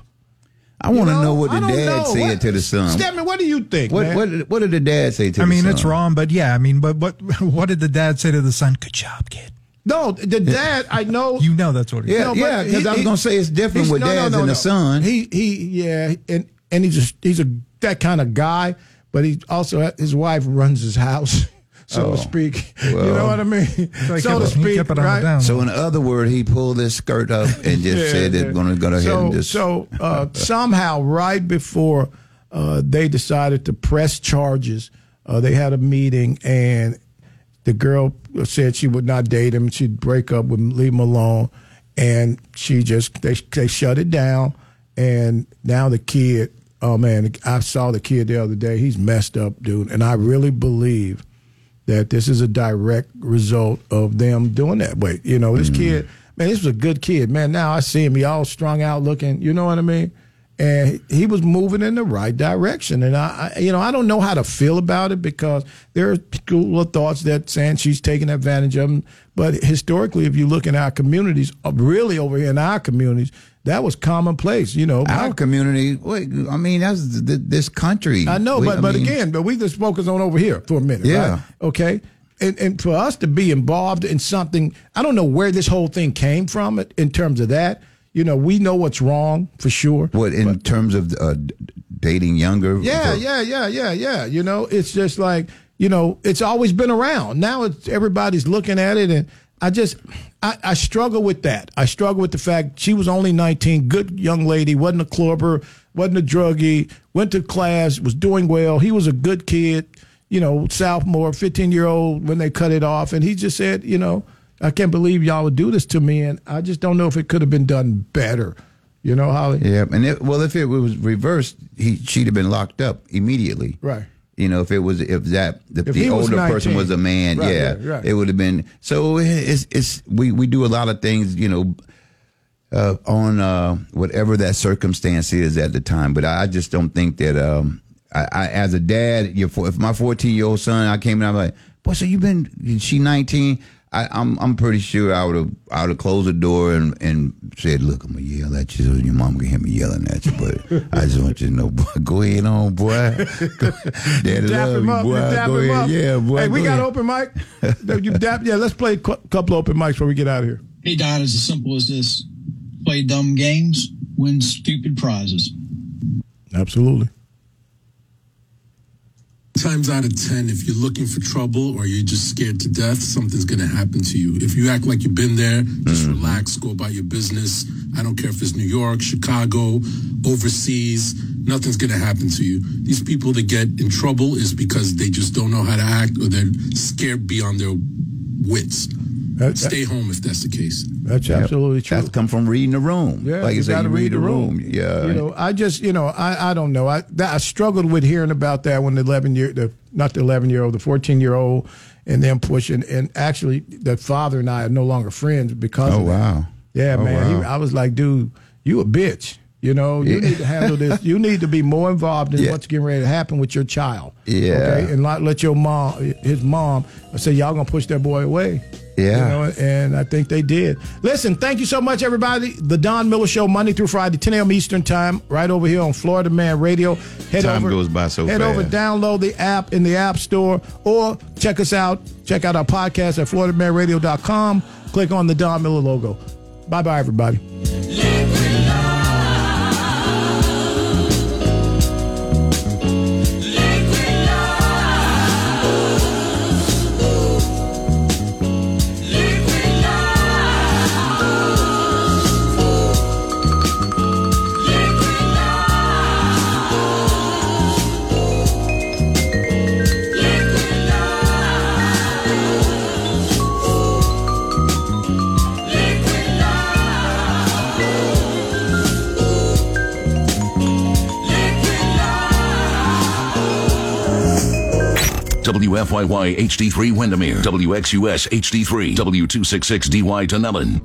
I want to
You
know, what the dad
know.
said
What-
to the son.
Stedman, what do you think?
What
man?
what what did the dad say to the son?
I mean,
son?
it's wrong, but yeah, I mean, but what what did the dad say to the son? Good job, kid.
No, the dad, I know.
You know that's what he
Yeah,
No, but
yeah, 'cause I was gonna say it's different
he's-
with dads and the son.
He he yeah, and and he's a, he's a that kind of guy, but he also his wife runs his house, so
Oh,
to speak. you know what I mean?
So
so
kept
to speak,
kept it on
right?
down.
So in other words, he pulled his skirt up and just
Yeah,
said
yeah.
they're gonna go ahead
so,
and just
So uh, somehow, right before uh, they decided to press charges, uh, they had a meeting, and the girl said she would not date him. She'd break up with him, leave him alone, and she just they they shut it down. And now the kid, oh man, I saw the kid the other day. He's messed up, dude, and I really believe that this is a direct result of them doing that. Wait, you know, this kid, man, this was a good kid, man. Now I see him, he all strung out looking, you know what I mean? And he was moving in the right direction. And I, I you know, I don't know how to feel about it because there are school of thoughts that saying she's taking advantage of him. But historically, if you look in our communities, uh, really over here in our communities, that was commonplace, you know.
our community. Wait, I mean that's th- this country.
I know,
We-
but but
mean,
again, but we just focus on over here for a minute,
Yeah.
right? Okay. And, and for us to be involved in something, I don't know where this whole thing came from in- in terms of that. You know, we know what's wrong for sure.
what in terms of uh, dating younger?
Yeah, yeah, yeah, yeah, yeah. You know, it's just like, you know, it's always been around. Now it's everybody's looking at it and I just I, I struggle with that. I struggle with the fact she was only 19, good young lady, wasn't a clubber, wasn't a druggie, went to class, was doing well. He was a good kid, you know, sophomore, 15 year old when they cut it off. And he just said, you know, I can't believe y'all would do this to me. And I just don't know if it could have been done better. You know, Holly?
Yeah, and it, well, if it was reversed, he she'd have been locked up immediately.
Right.
You know, if it was if that if,
If
the older person was a man,
Right,
yeah,
right, right.
it would have been. So it's it's we we do a lot of things, you know, uh, on uh, whatever that circumstance is at the time. But I just don't think that. Um, I, I as a dad, your if my fourteen year old son, I came in, I'm like, boy, so you've been? She nineteen. I, I'm I'm pretty sure I would have I would have closed the door and, and said, look, I'm gonna yell at you. So your mom can hear me yelling at you, but I just want you to know, boy, go ahead on, boy. Go, Daddy
dap
love
him
you,
up.
boy.
you dap
go
him
ahead,
up.
yeah, boy.
Hey, we
go
got
ahead.
open mic. you dap. Yeah, let's play a cou- couple open mics before we get out of here.
Hey, Don, it's as simple as this. Play dumb games, win stupid prizes.
Absolutely.
Times out of 10, if you're looking for trouble or you're just scared to death, something's going to happen to you. If you act like you've been there, just mm-hmm. relax, go about your business. I don't care if it's New York, Chicago, overseas, nothing's going to happen to you. These people that get in trouble is because they just don't know how to act or they're scared beyond their wits.
That-
Stay home if that's the case.
That's absolutely true.
That's come from reading the room.
Yeah,
like
you
you said,
got to
you
read the room.
Yeah.
you know, I just, you know, I, I don't know. I that, I struggled with hearing about that when the eleven year, the not the eleven year old, the fourteen year old, and them pushing. And actually, the father and I are no longer friends because.
Oh,
of that.
wow.
Yeah,
Oh,
man. He. I was like, dude, you a bitch. You know, you
Yeah.
need to handle this. You need to be more involved in
Yeah.
what's getting ready to happen with your child.
Yeah.
Okay, and not let your mom, his mom, say y'all gonna push that boy away.
Yeah.
You know, and I think they did. Listen, thank you so much, everybody. The Don Miller Show, Monday through Friday, 10 a.m. Eastern Time, right over here on Florida Man Radio. Head
Time
over,
goes by so
Head over, download the app in the App Store, or check us out. Check out our podcast at FloridaManRadio.com. Click on the Don Miller logo. Bye bye, everybody.
WFYY HD3 Windermere, WXUS HD3, W266DY Dunellen.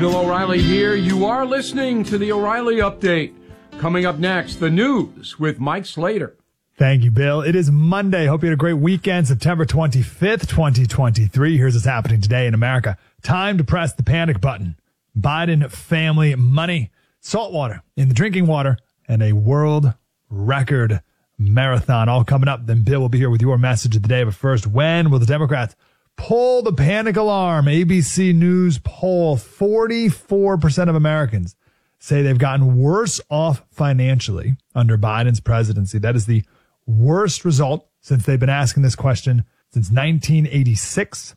Bill O'Reilly here. You are listening to the O'Reilly Update. Coming up next, the news with Mike Slater.
Thank you, Bill. It is Monday. Hope you had a great weekend, September 25th, 2023. Here's what's happening today in America. Time to press the panic button. Biden family money, salt water in the drinking water, and a world record marathon all coming up. Then Bill will be here with your message of the day. But first, when will the Democrats pull the panic alarm? ABC News poll 44% of Americans say they've gotten worse off financially under Biden's presidency. That is the worst result since they've been asking this question since 1986.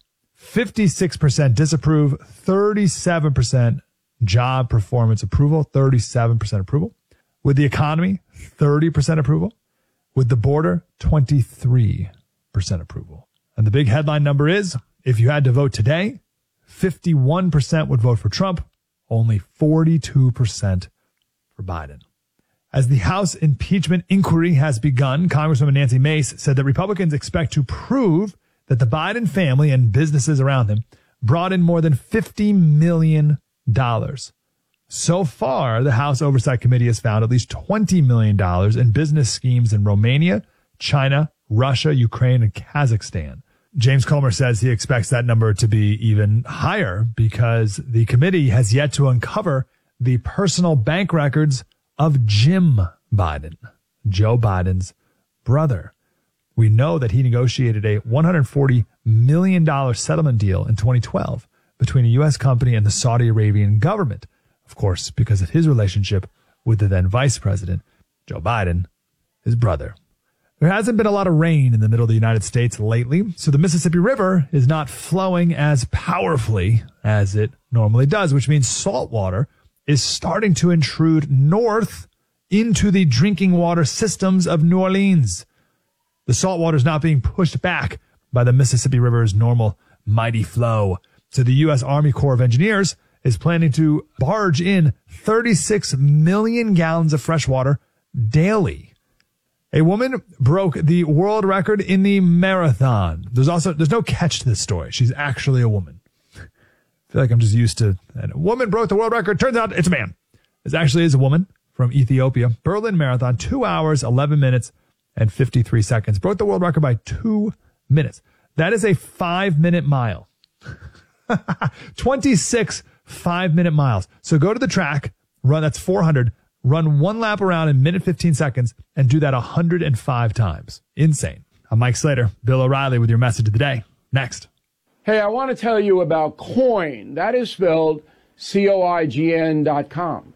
56% disapprove, 37% job performance approval, 37% approval. With the economy, 30% approval. With the border, 23% approval. And the big headline number is if you had to vote today, 51% would vote for Trump, only 42% for Biden. As the House impeachment inquiry has begun, Congresswoman Nancy Mace said that Republicans expect to prove that the Biden family and businesses around them brought in more than $50 million. So far, the House Oversight Committee has found at least $20 million in business schemes in Romania, China, Russia, Ukraine, and Kazakhstan. James Comer says he expects that number to be even higher because the committee has yet to uncover the personal bank records of Jim Biden, Joe Biden's brother. We know that he negotiated a $140 million settlement deal in 2012 between a U.S. company and the Saudi Arabian government. Of course, because of his relationship with the then vice president, Joe Biden, his brother. There hasn't been a lot of rain in the middle of the United States lately, so the Mississippi River is not flowing as powerfully as it normally does, which means salt water is starting to intrude north into the drinking water systems of New Orleans. The salt water is not being pushed back by the Mississippi River's normal mighty flow. So the U.S. Army Corps of Engineers is planning to barge in 36 million gallons of fresh water daily. A woman broke the world record in the marathon. There's also, there's no catch to this story. She's actually a woman. I feel like I'm just used to, a woman broke the world record. Turns out it's a man. This actually is a woman from Ethiopia. Berlin Marathon, two hours, 11 minutes and 53 seconds. Broke the world record by two minutes. That is a five minute mile. 26 five minute miles. So go to the track, run, that's 400, run one lap around in minute 15 seconds and do that 105 times. Insane. I'm Mike Slater, Bill O'Reilly with your message of the day. Next.
Hey, I want to tell you about Coign. That is spelled C O I G N dot com.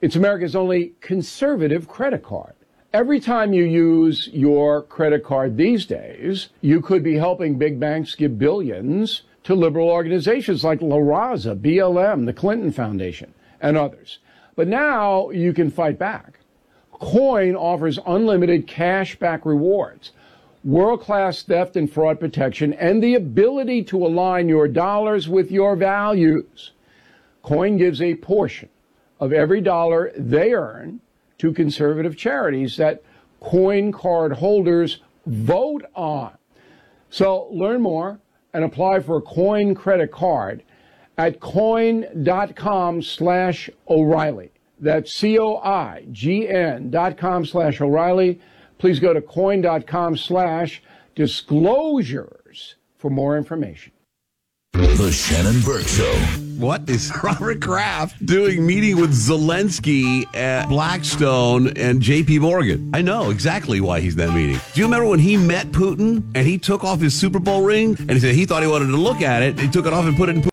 It's America's only conservative credit card. Every time you use your credit card these days, you could be helping big banks give billions to liberal organizations like La Raza, BLM, the Clinton Foundation, and others. But now you can fight back. Coign offers unlimited cash back rewards, world class theft and fraud protection, and the ability to align your dollars with your values. Coign gives a portion of every dollar they earn to conservative charities that Coign card holders vote on. So learn more and apply for a Coign credit card at coign.com slash O'Reilly. That's C-O-I-G-N dot com slash O'Reilly. Please go to coign.com slash disclosures for more information.
The Shannon Burke Show.
What is Robert Kraft doing meeting with Zelensky at Blackstone and JP Morgan? I know exactly why he's that meeting. Do you remember when he met Putin and he took off his Super Bowl ring and he said he thought he wanted to look at it? He took it off and put it in